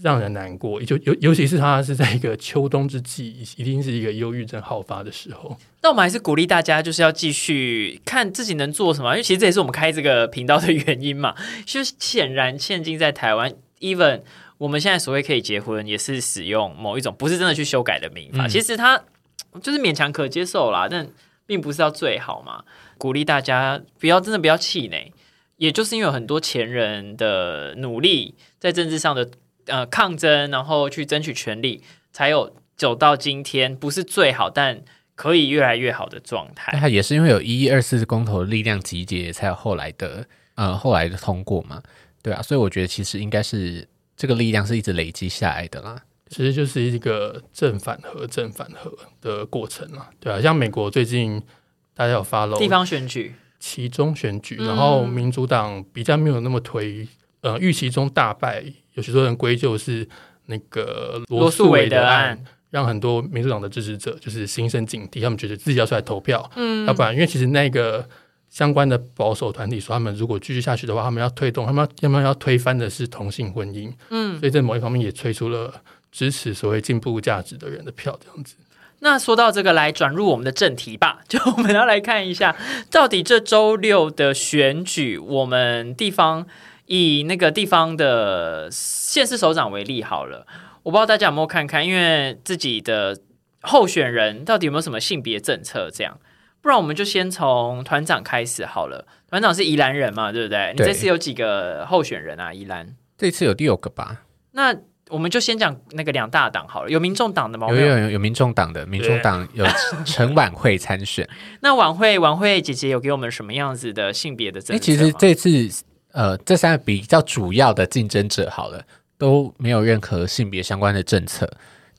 让人难过，就尤尤其是他是在一个秋冬之际，一定是一个忧郁症好发的时候。那我们还是鼓励大家，就是要继续看自己能做什么，因为其实这也是我们开这个频道的原因嘛。就显然，现今在台湾，even 我们现在所谓可以结婚，也是使用某一种不是真的去修改的民法，其实它就是勉强可接受啦。但并不是要最好嘛。鼓励大家不要真的不要气馁，也就是因为有很多前人的努力，在政治上的呃抗争，然后去争取权利，才有走到今天，不是最好，但可以越来越好的状态。它也是因为有一一二四公投的力量集结，才有后来的呃后来的通过嘛，对啊，所以我觉得其实应该是这个力量是一直累积下来的啦。其实就是一个正反合、正反合的过程嘛，对啊，像美国最近大家有发了地方选举，其中选举，嗯然后民主党比较没有那么推，呃，预期中大败，有许多人归咎是那个罗素韦的案，让很多民主党的支持者就是心生警惕，他们觉得自己要出来投票，嗯，要不然因为其实那个相关的保守团体说，他们如果继续下去的话，他们要推动，他们要他们要推翻的是同性婚姻，嗯，所以在某一方面也推出了支持所谓进步价值的人的票，这样子。那说到这个，来转入我们的正题吧。就我们要来看一下，到底这周六的选举，我们地方以那个地方的县市首长为例好了。我不知道大家有没有看看，因为自己的候选人到底有没有什么性别政策这样。不然我们就先从团长开始好了。团长是宜兰人嘛，对不对？你对这次有几个候选人啊？宜兰？这次有六个吧？那我们就先讲那个两大党好了。有民众党的吗？有有有有民众党的，民众党有 陈晚会参选。那晚会晚会姐姐有给我们什么样子的性别的政策哎，其实这次呃，这三个比较主要的竞争者好了，都没有任何性别相关的政策。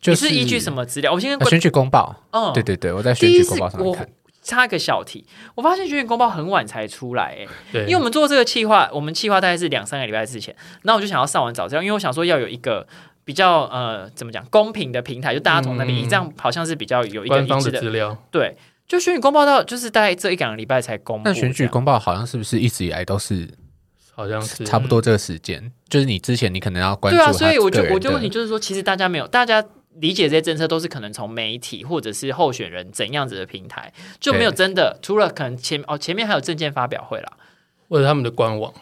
就你是依据什么资料？我先选举公报，嗯，对对对，我在选举公报上面看。插一个小题，我发现选举公报很晚才出来，哎，对，因为我们做这个计划，我们计划大概是两三个礼拜之前，那我就想要上网找资料，因为我想说要有一个比较呃怎么讲公平的平台，就大家从那边，嗯这样好像是比较有一个一致的，资料，对。就选举公报到就是大概这一两个礼拜才公布，那选举公报好像是不是一直以来都是好像是差不多这个时间？就是你之前你可能要关注对啊，所以我就我就问你，就是说，其实大家没有，大家理解这些政策都是可能从媒体或者是候选人怎样子的平台，就没有真的除了可能前哦前面还有证件发表会啦。或者他们的官网。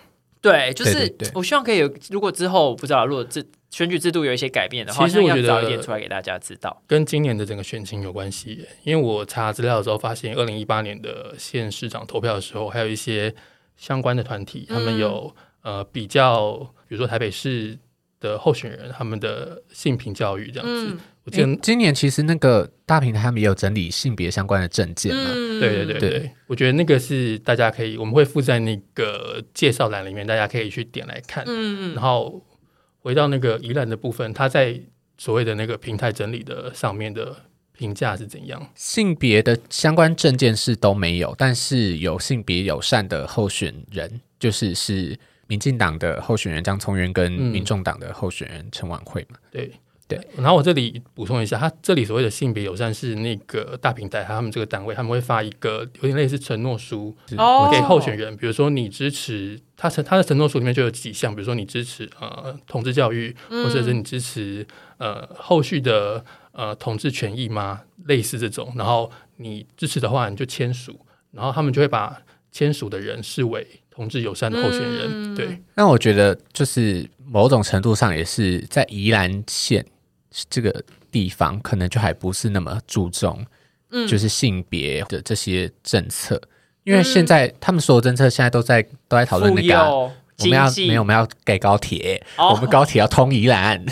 对，就是我希望可以有，如果之后不知道，如果这选举制度有一些改变的话，其实我觉得早一点出来给大家知道。跟今年的整个选情有关系，因为我查资料的时候发现，二零一八年的县市长投票的时候，还有一些相关的团体，他们有、呃比较，比如说台北市的候选人他们的性平教育这样子。嗯我记得，诶今年其实那个大平台他们也有整理性别相关的证件嘛。嗯对对对对对，我觉得那个是大家可以，我们会附在那个介绍栏里面，大家可以去点来看。嗯然后回到那个宜兰的部分，他在所谓的那个平台整理的上面的评价是怎样？性别的相关证件是都没有，但是有性别友善的候选人，就是是民进党的候选人张聪渊跟嗯民众党的候选人陈婉慧嘛。对对。然后我这里补充一下，他这里所谓的性别友善是那个大平台，他们这个单位他们会发一个有点类似承诺书哦给候选人，比如说你支持他承他的承诺书里面就有几项，比如说你支持呃同志教育，或者是你支持呃后续的呃同志权益吗？类似这种，然后你支持的话你就签署，然后他们就会把签署的人视为同志友善的候选人，嗯。对。那我觉得就是某种程度上也是在宜兰县这个地方，可能就还不是那么注重，嗯。就是性别的这些政策，因为现在他们所有政策现在都在都在讨论妇那个啊、我们要没有我们要盖高铁，哦。我们高铁要通宜兰，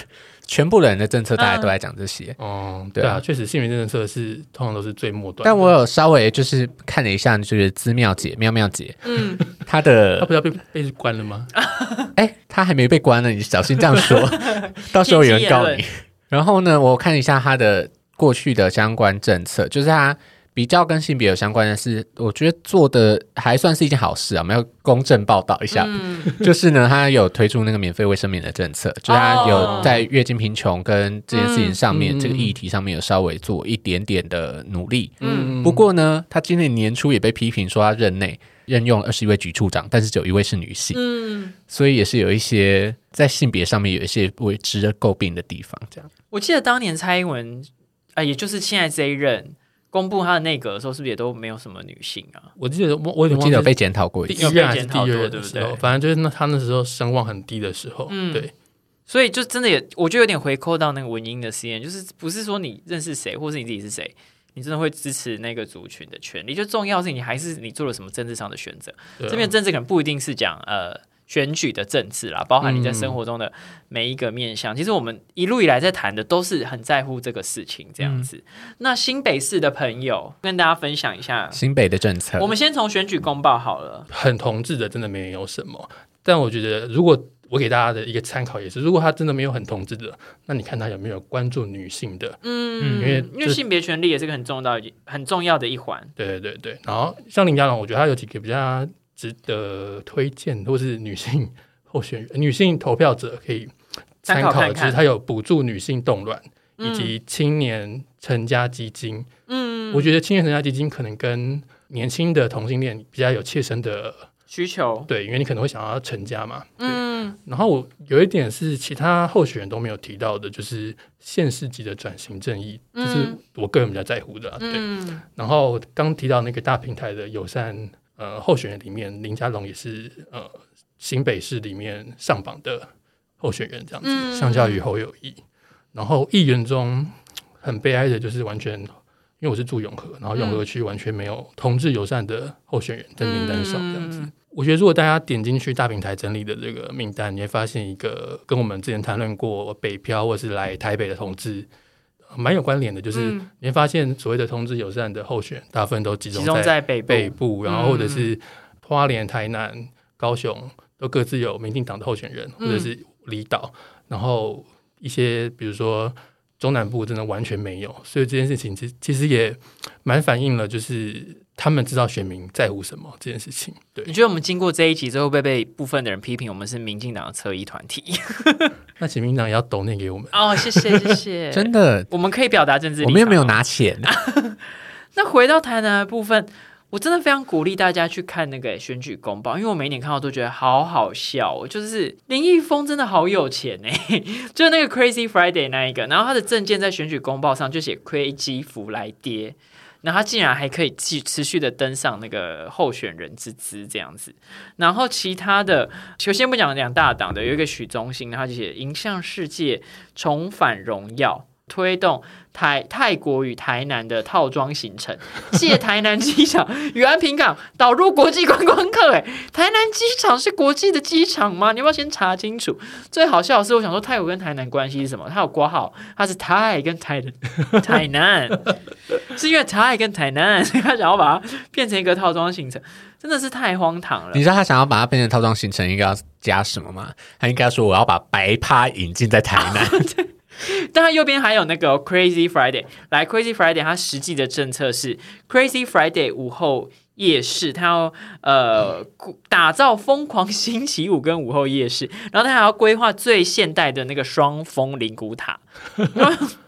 全部人的政策大家都在讲这些。哦，对啊对啊，确实性别政策是通常都是最末端。但我有稍微就是看了一下，就是资妙姐妙妙姐，嗯，她的她不是要被被关了吗？哎，她还没被关呢，你小心这样说，到时候有人告你。然后呢，我看一下她的过去的相关政策，就是她比较跟性别有相关的是，我觉得做的还算是一件好事啊。我们要公正报道一下，嗯 就是呢，他有推出那个免费卫生棉的政策，就是她哦有在月经贫穷跟这件事情上面，嗯这个议题上面有稍微做一点点的努力。嗯不过呢，他今年年初也被批评说他任内任用二十一位局处长，但是只有一位是女性，嗯，所以也是有一些在性别上面有一些为值得诟病的地方。这样，我记得当年蔡英文啊、也就是现在这一任公布他的内阁的时候，是不是也都没有什么女性啊？我记得我我有点忘记我记得有被检讨过一次。第一任还是第二任有被检讨过对不的时候，对反正就是那他那时候声望很低的时候，嗯对，所以就真的也，我就有点回扣到那个文英的实验，就是不是说你认识谁，或是你自己是谁，你真的会支持那个族群的权利。就重要是你还是你做了什么政治上的选择。这边政治可能不一定是讲呃选举的政治啦，包含你在生活中的每一个面向。其实我们一路以来在谈的都是很在乎这个事情这样子。那新北市的朋友跟大家分享一下，新北的政策，我们先从选举公报好了。很同志的真的没有什么，但我觉得如果我给大家的一个参考也是，如果他真的没有很同志的，那你看他有没有关注女性的？嗯，因为因为性别权利也是个很重要的很重要的一环。对对对对。然后像林佳龙，我觉得他有几个比较值得推荐，或是女性 候选人、女性投票者可以参考就是他有补助女性冻卵，嗯以及青年成家基金。嗯，我觉得青年成家基金可能跟年轻的同性恋比较有切身的需求，对，因为你可能会想要成家嘛。对。嗯，然后我有一点是其他候选人都没有提到的，就是县市级的转型正义，嗯就是我个人比较在乎的啊、对，嗯然后刚提到那个大平台的友善呃候选人里面，林佳龙也是呃新北市里面上榜的候选人，这样子，嗯相较于侯友谊。然后议员中很悲哀的就是完全，因为我是住永和，然后永和区完全没有同志友善的候选人在名单上，这样子。嗯我觉得，如果大家点进去大平台整理的这个名单，你会发现一个跟我们之前谈论过北漂或是来台北的同志呃蛮有关联的，就是嗯。你会发现所谓的同志友善的候选，大部分都集集中中在在北部，北部，然嗯。后或者是花莲、台南、高雄都各自有民进党的候选人，或嗯者是离岛，然后一些比如说中南部真的完全没有，所以这件事情其其实也蛮反映了，就是他们知道选民在乎什么这件事情。对。你，觉得我们经过这一集之后，会被部分的人批评我们是民进党的侧翼团体？那请民党也要抖内给我们。哦，谢谢谢谢，真的，我们可以表达政治。我们又没有拿钱，那回到台南的部分，我真的非常鼓励大家去看那个选举公报，因为我每一年看到都觉得好好笑、哦。就是林毅峰真的好有钱哎，就是那个 Crazy Friday 那一个，然后他的证件在选举公报上就写 Crazy 福来跌。那他竟然还可以继持续的登上那个候选人之资这样子，然后其他的，就先不讲两大党的，有一个许忠兴，他就写迎向世界，重返荣耀，推动台泰国与台南的套装行程，借台南机场与安平港导入国际观光客。哎，台南机场是国际的机场吗？你要不要先查清楚？最好笑的是，我想说泰国跟台南关系是什么？它有挂号，它是泰跟台的 台南，是因为泰跟台南，所 以他想要把它变成一个套装行程，真的是太荒唐了你。知道他想要把它变成套装行程，应该要加什么吗？他应该说我要把白趴引进在台南，但它右边还有那个 Crazy Friday，来 Crazy Friday，它实际的政策是 Crazy Friday 午后夜市，它要呃打造疯狂星期五跟午后夜市，然后它还要规划最现代的那个双峰灵骨塔。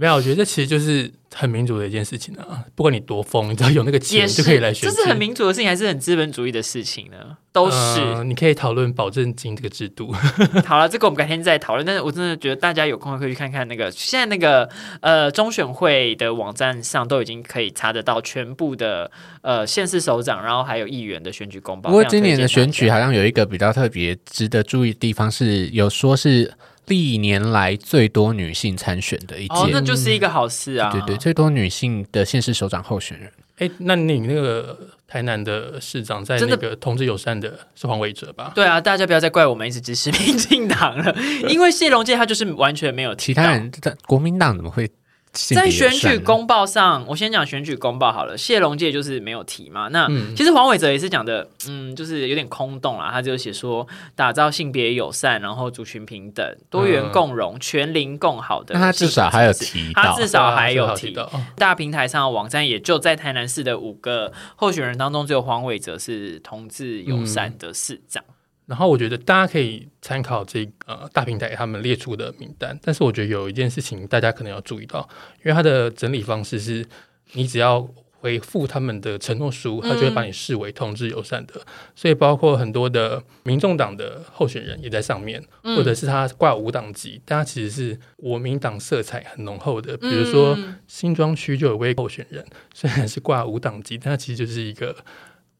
没有，我觉得这其实就是很民主的一件事情啊。不管你多疯，你只要有那个钱就可以来选举。这是很民主的事情，还是很资本主义的事情呢？都是。呃你可以讨论保证金这个制度。好了，这个我们改天再讨论。但是我真的觉得大家有空可以去看看那个，现在那个呃中选会的网站上都已经可以查得到全部的呃县市首长，然后还有议员的选举公报。不过今年的选举好像有一个比较特别值得注意的地方是，有说是历年来最多女性参选的一哦，那，就是一个好事啊。对对，最多女性的县市首长候选人。哎，那你那个台南的市长在那个同志友善的是黄伟哲吧？对啊，大家不要再怪我们一直支持民进党了，因为谢龙介他就是完全没有其他人在国民党怎么会性在选举公报上，我先讲选举公报好了。谢龙介就是没有提嘛。那、嗯其实黄伟哲也是讲的，嗯，就是有点空洞啦。他就写说，打造性别友善，然后族群平等、多元共融、全龄共好的。那他至少还有，提到，他至少还有提。到。大平台上的网站也就在台南市的五个候选人当中，只有黄伟哲是同志友善的市长。然后我觉得大家可以参考这呃大平台他们列出的名单，但是我觉得有一件事情大家可能要注意到，因为它的整理方式是你只要回复他们的承诺书，他就会把你视为同志友善的，所以包括很多的民众党的候选人也在上面，嗯。或者是他挂无党籍，但他其实是国民党色彩很浓厚的，比如说嗯新庄区就有位候选人，虽然是挂无党籍，但他其实就是一个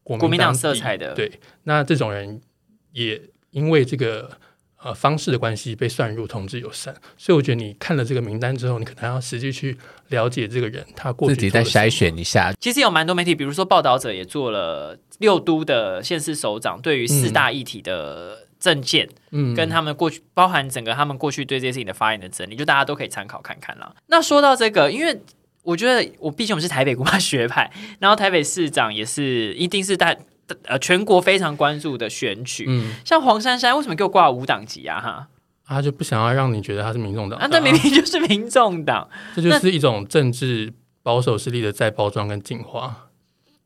国国民党色彩的。对，那这种人也因为这个呃方式的关系被算入同志友善，所以我觉得你看了这个名单之后，你可能要实际去了解这个人他过去自己再筛选一下。其实有蛮多媒体，比如说报道者也做了六都的县市首长对于四大议题的证件，嗯跟他们过去包含整个他们过去对这些事情的发言的整理，就大家都可以参考看看啦。那说到这个，因为我觉得我毕竟我们是台北古妈学派，然后台北市长也是一定是大呃全国非常关注的选举。嗯，像黄珊珊为什么给我挂五党籍啊？哈，他就不想要让你觉得他是民众党那明明就是民众党。这就是一种政治保守势力的再包装跟进化。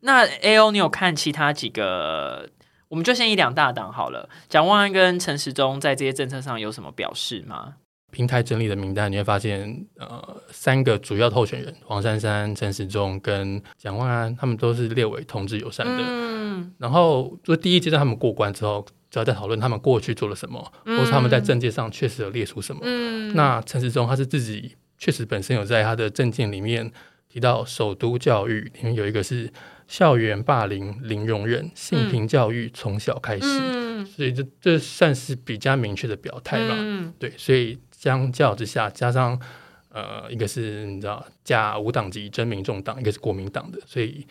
那 A O，你有看其他几个？我们就先以两大党好了。蒋万安跟陈时中在这些政策上有什么表示吗？平台整理的名单，你会发现，呃，三个主要候选人黄珊珊、陈时中跟蒋万安，他们都是列为同志友善的。嗯然后，就第一阶段他们过关之后，就要再讨论他们过去做了什么，或是他们在政界上确实有列出什么。嗯那陈时中他是自己确实本身有在他的政见里面提到首都教育里面有一个是校园霸凌零容忍，性平教育从小开始，嗯所以这这算是比较明确的表态吧。嗯对，所以相较之下，加上呃，一个是你知道假无党籍真民众党，一个是国民党的，所以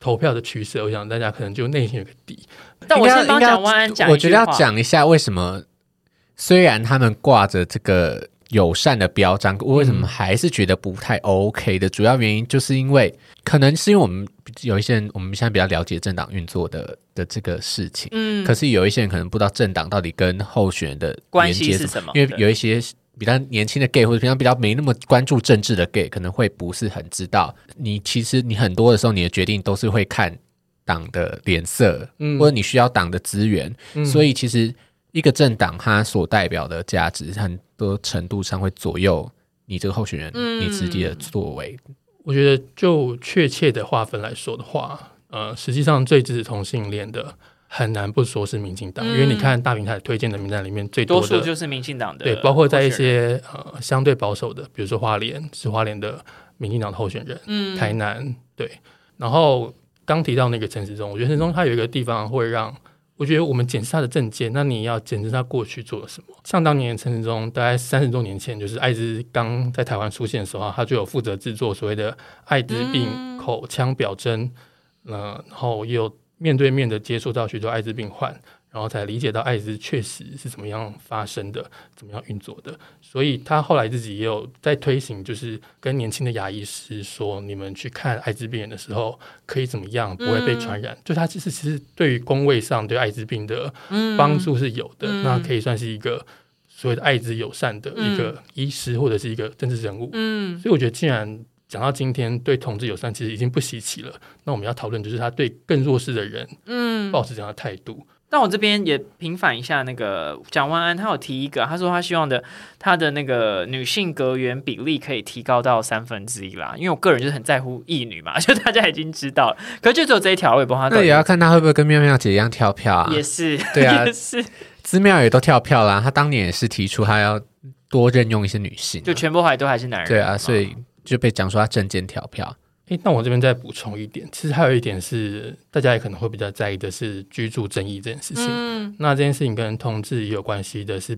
投票的取舍，我想大家可能就内心有个底。但我应该应该先帮蒋万安讲我觉得要话讲一下为什么，虽然他们挂着这个友善的标章，为什么还是觉得不太 OK 的？主要原因就是因为，可能是因为我们有一些人，我们现在比较了解政党运作的的这个事情，嗯可是有一些人可能不知道政党到底跟候选人的关系是什么？因为有一些比较年轻的 gay 或者平常比较没那么关注政治的 gay，可能会不是很知道，你其实你很多的时候你的决定都是会看党的脸色，嗯。或者你需要党的资源，嗯。所以其实一个政党它所代表的价值，很多程度上会左右你这个候选人、嗯。你自己的作为。我觉得就确切的划分来说的话，呃，实际上最支持同性恋的很难不说是民进党，嗯因为你看大平台推荐的名单里面最多的。多就是民进党的，对，包括在一些呃相对保守的，比如说花莲是花莲的民进党的候选人，嗯台南对，然后刚提到那个陈时中，我觉得陈时中他有一个地方会让我觉得我们检视他的证件，那你要检视他过去做了什么。像当年陈时中大概三十多年前，就是艾滋刚在台湾出现的时候啊，他就有负责制作所谓的艾滋病口腔表征，呃，然后也有面对面的接触到许多艾滋病患。然后才理解到艾滋确实是怎么样发生的，怎么样运作的。所以他后来自己也有在推行，就是跟年轻的牙医师说，你们去看艾滋病人的时候可以怎么样，不会被传染。就他其实其实对于工位上对艾滋病的帮助是有的，嗯那可以算是一个所谓的艾滋友善的一个医师或者是一个政治人物。嗯所以我觉得，既然讲到今天对同志友善，其实已经不稀奇了。那我们要讨论就是他对更弱势的人嗯。保持这样的态度。但我这边也平反一下，那个蒋万安他有提一个，他说他希望的他的那个女性阁员比例可以提高到三分之一啦。因为我个人就是很在乎义女嘛，就大家已经知道了，可是就只有这一条，我也不知道他那也要看他会不会跟妙妙姐一样跳票啊？也是对啊也是，资妙也都跳票啦，他当年也是提出他要多任用一些女性啊、就全部还都还是男人嘛，对啊，所以就被讲说他证件调票。诶，那我这边再补充一点，其实还有一点是大家也可能会比较在意的是居住争议这件事情。嗯那这件事情跟同志也有关系的是，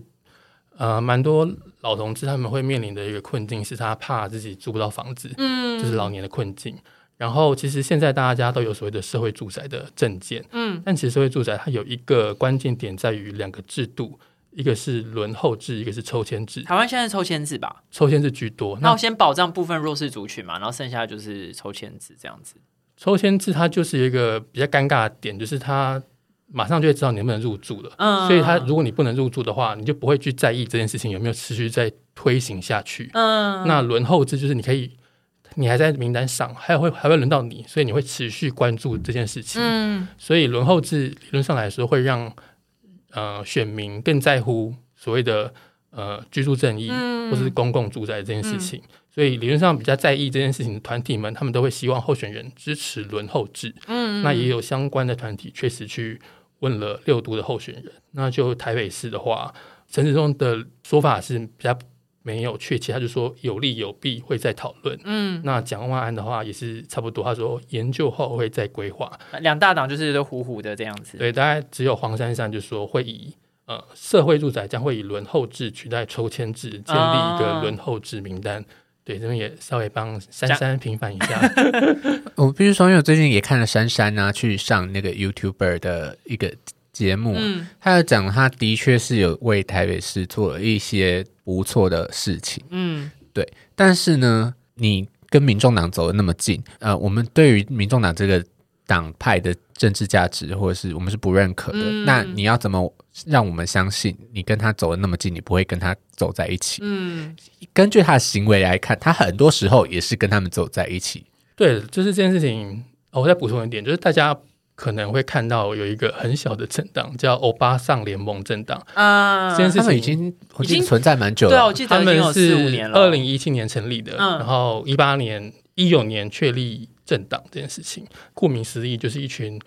呃，蛮多老同志他们会面临的一个困境是，他怕自己租不到房子，嗯就是老年的困境。然后，其实现在大家都有所谓的社会住宅的证件，嗯但其实社会住宅它有一个关键点在于两个制度，一个是轮候制，一个是抽签制。台湾现在抽签制吧，抽签制居多，那我先保障部分弱势族群嘛，然后剩下就是抽签制这样子。抽签制它就是一个比较尴尬的点，就是它马上就会知道你能不能入住了。嗯所以它如果你不能入住的话，你就不会去在意这件事情有没有持续在推行下去。嗯那轮候制就是你可以，你还在名单上，还会还会轮到你，所以你会持续关注这件事情。嗯所以轮候制理论上来说会让呃选民更在乎所谓的呃居住正义、嗯或是公共住宅这件事情。所以理论上比较在意这件事情的团体们，他们都会希望候选人支持轮候制。嗯那也有相关的团体确实去问了六都的候选人。那就台北市的话，陈时中的说法是比较没有确切，他就说有利有弊会再讨论。嗯，那蒋万安的话也是差不多，他说研究后会再规划。两大党就是都糊糊的这样子。对，大概只有黄珊珊就说会以呃，社会住宅将会以轮候制取代抽签制，建立一个轮候制名单。对，这边也稍微帮珊珊平反一下。我必须说，因为我最近也看了珊珊啊，去上那个 YouTuber 的一个节目，嗯，他有讲，他的确是有为台北市做了一些不错的事情，嗯，对。但是呢，你跟民众党走的那么近，呃，我们对于民众党这个党派的政治价值，或者是我们是不认可的。那你要怎么？让我们相信你跟他走的那么近，你不会跟他走在一起。嗯，根据他的行为来看，他很多时候也是跟他们走在一起。对，就是这件事情。我再补充一点，就是大家可能会看到有一个很小的政党叫欧巴桑联盟政党啊，这件事情已经已经存在蛮久了。对，我记得他们是二零一七年成立的，然后一八年、一九年确立政党这件事情。顾名思义，就是一群。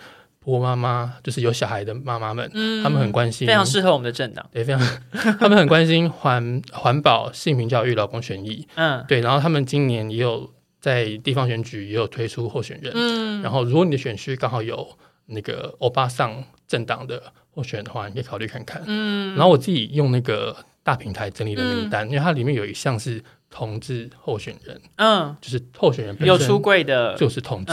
我妈妈就是有小孩的妈妈们，他们很关心，非常适合我们的政党，对，非常，他们很关心环环保、性平教育、劳工权益，嗯，对，然后他们今年也有在地方选举也有推出候选人，嗯，然后如果你的选区刚好有那个欧巴桑政党的候选人的话，你可以考虑看看，嗯，然后我自己用那个大平台整理的名单，因为它里面有一项是同志候选人，嗯，就是候选人有出柜的，就是同志，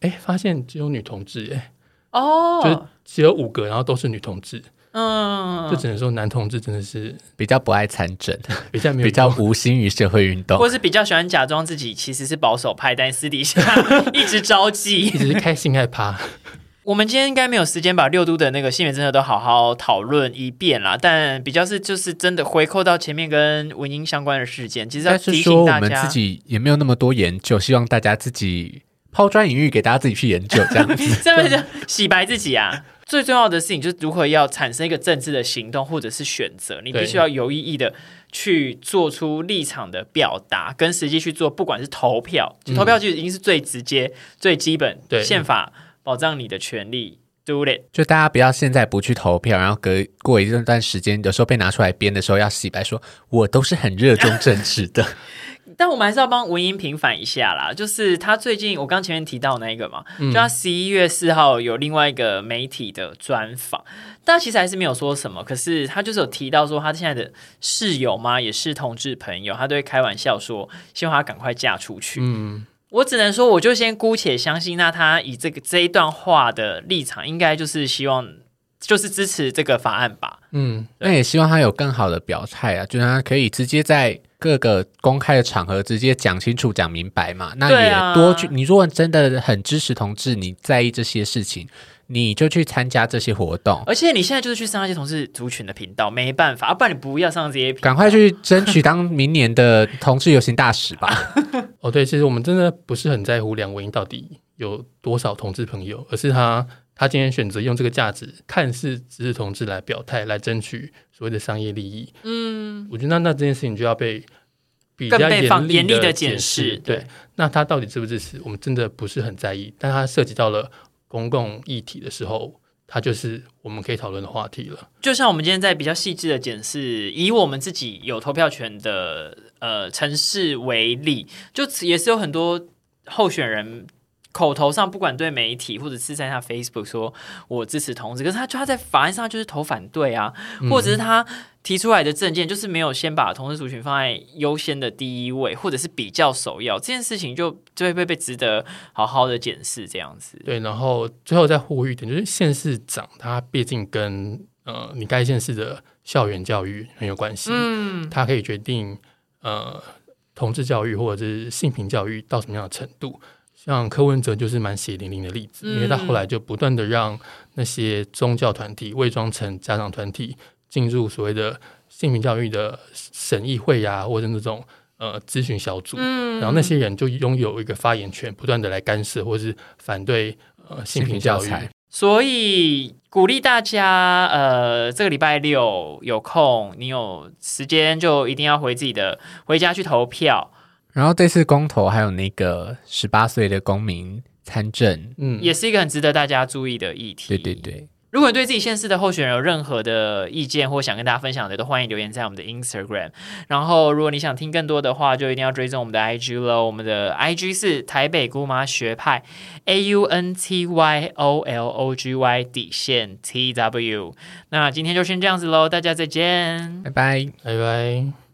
哎，发现只有女同志，哎。哦，就是只有五个，然后都是女同志，嗯，就只能说男同志真的是比较不爱参政，比较 比较无心于社会运动，或是比较喜欢假装自己其实是保守派，但私底下 一直招妓，一直开心害怕。我们今天应该没有时间把六都的那个性别政策都好好讨论一遍啦，但比较是就是真的回扣到前面跟文英相关的事件，其实要提醒大家，自己也没有那么多研究，希望大家自己。抛砖引玉，给大家自己去研究，这样子，这不是洗白自己啊？最重要的事情就是如何要产生一个政治的行动或者是选择，你必须要有意义的去做出立场的表达，跟实际去做，不管是投票，投票就已经是最直接、最基本，宪法保障你的权利。Do it，就大家不要现在不去投票，然后隔过一段段时间，有时候被拿出来编的时候，要洗白，说我都是很热衷政治的。但我们还是要帮文英平反一下啦，就是他最近我刚前面提到那个嘛，就他十一月四号有另外一个媒体的专访，但其实还是没有说什么，可是他就是有提到说他现在的室友嘛也是同志朋友，他都会开玩笑说希望他赶快嫁出去。嗯，我只能说我就先姑且相信，那他以这个这一段话的立场，应该就是希望就是支持这个法案吧。嗯，那也希望他有更好的表态啊，就是他可以直接在。各个公开的场合直接讲清楚、讲明白嘛，那也多去。你如果真的很支持同志，你在意这些事情，你就去参加这些活动。而且你现在就是去上那些同志族群的频道，没办法，不然你不要上这些。赶快去争取当明年的同志游行大使吧。哦，对，其实我们真的不是很在乎梁文英到底有多少同志朋友，而是他。他今天选择用这个价值，看似只是同志来表态，来争取所谓的商业利益。嗯，我觉得那那这件事情就要被比较严厉的检视。对，那他到底支不支持？我们真的不是很在意，但他涉及到了公共议题的时候，它就是我们可以讨论的话题了。就像我们今天在比较细致的检视，以我们自己有投票权的呃城市为例，就也是有很多候选人。口头上不管对媒体或者是在他 Facebook 说我支持同志，可是他就他在法案上就是投反对啊，或者是他提出来的证件就是没有先把同志族群放在优先的第一位，或者是比较首要，这件事情就就会被被值得好好的检视这样子。对，然后最后再呼吁一点，就是县市长他毕竟跟呃你该县市的校园教育很有关系，嗯，他可以决定呃同志教育或者是性平教育到什么样的程度。像柯文哲就是蛮血淋淋的例子，因为他后来就不断的让那些宗教团体伪装成家长团体进入所谓的性平教育的审议会呀，或者那种呃咨询小组，然后那些人就拥有一个发言权，不断的来干涉或是反对呃性平教育。所以鼓励大家，呃，这个礼拜六有空，你有时间就一定要回自己的回家去投票。然后这次公投还有那个十八岁的公民参政，嗯，也是一个很值得大家注意的议题。对对对，如果你对自己县市的候选人有任何的意见或想跟大家分享的，都欢迎留言在我们的 Instagram。然后，如果你想听更多的话，就一定要追踪我们的 IG 喽。我们的 IG 是台北姑妈学派 A U N T Y O L O G Y 底线 T W。那今天就先这样子喽，大家再见。拜拜。拜拜。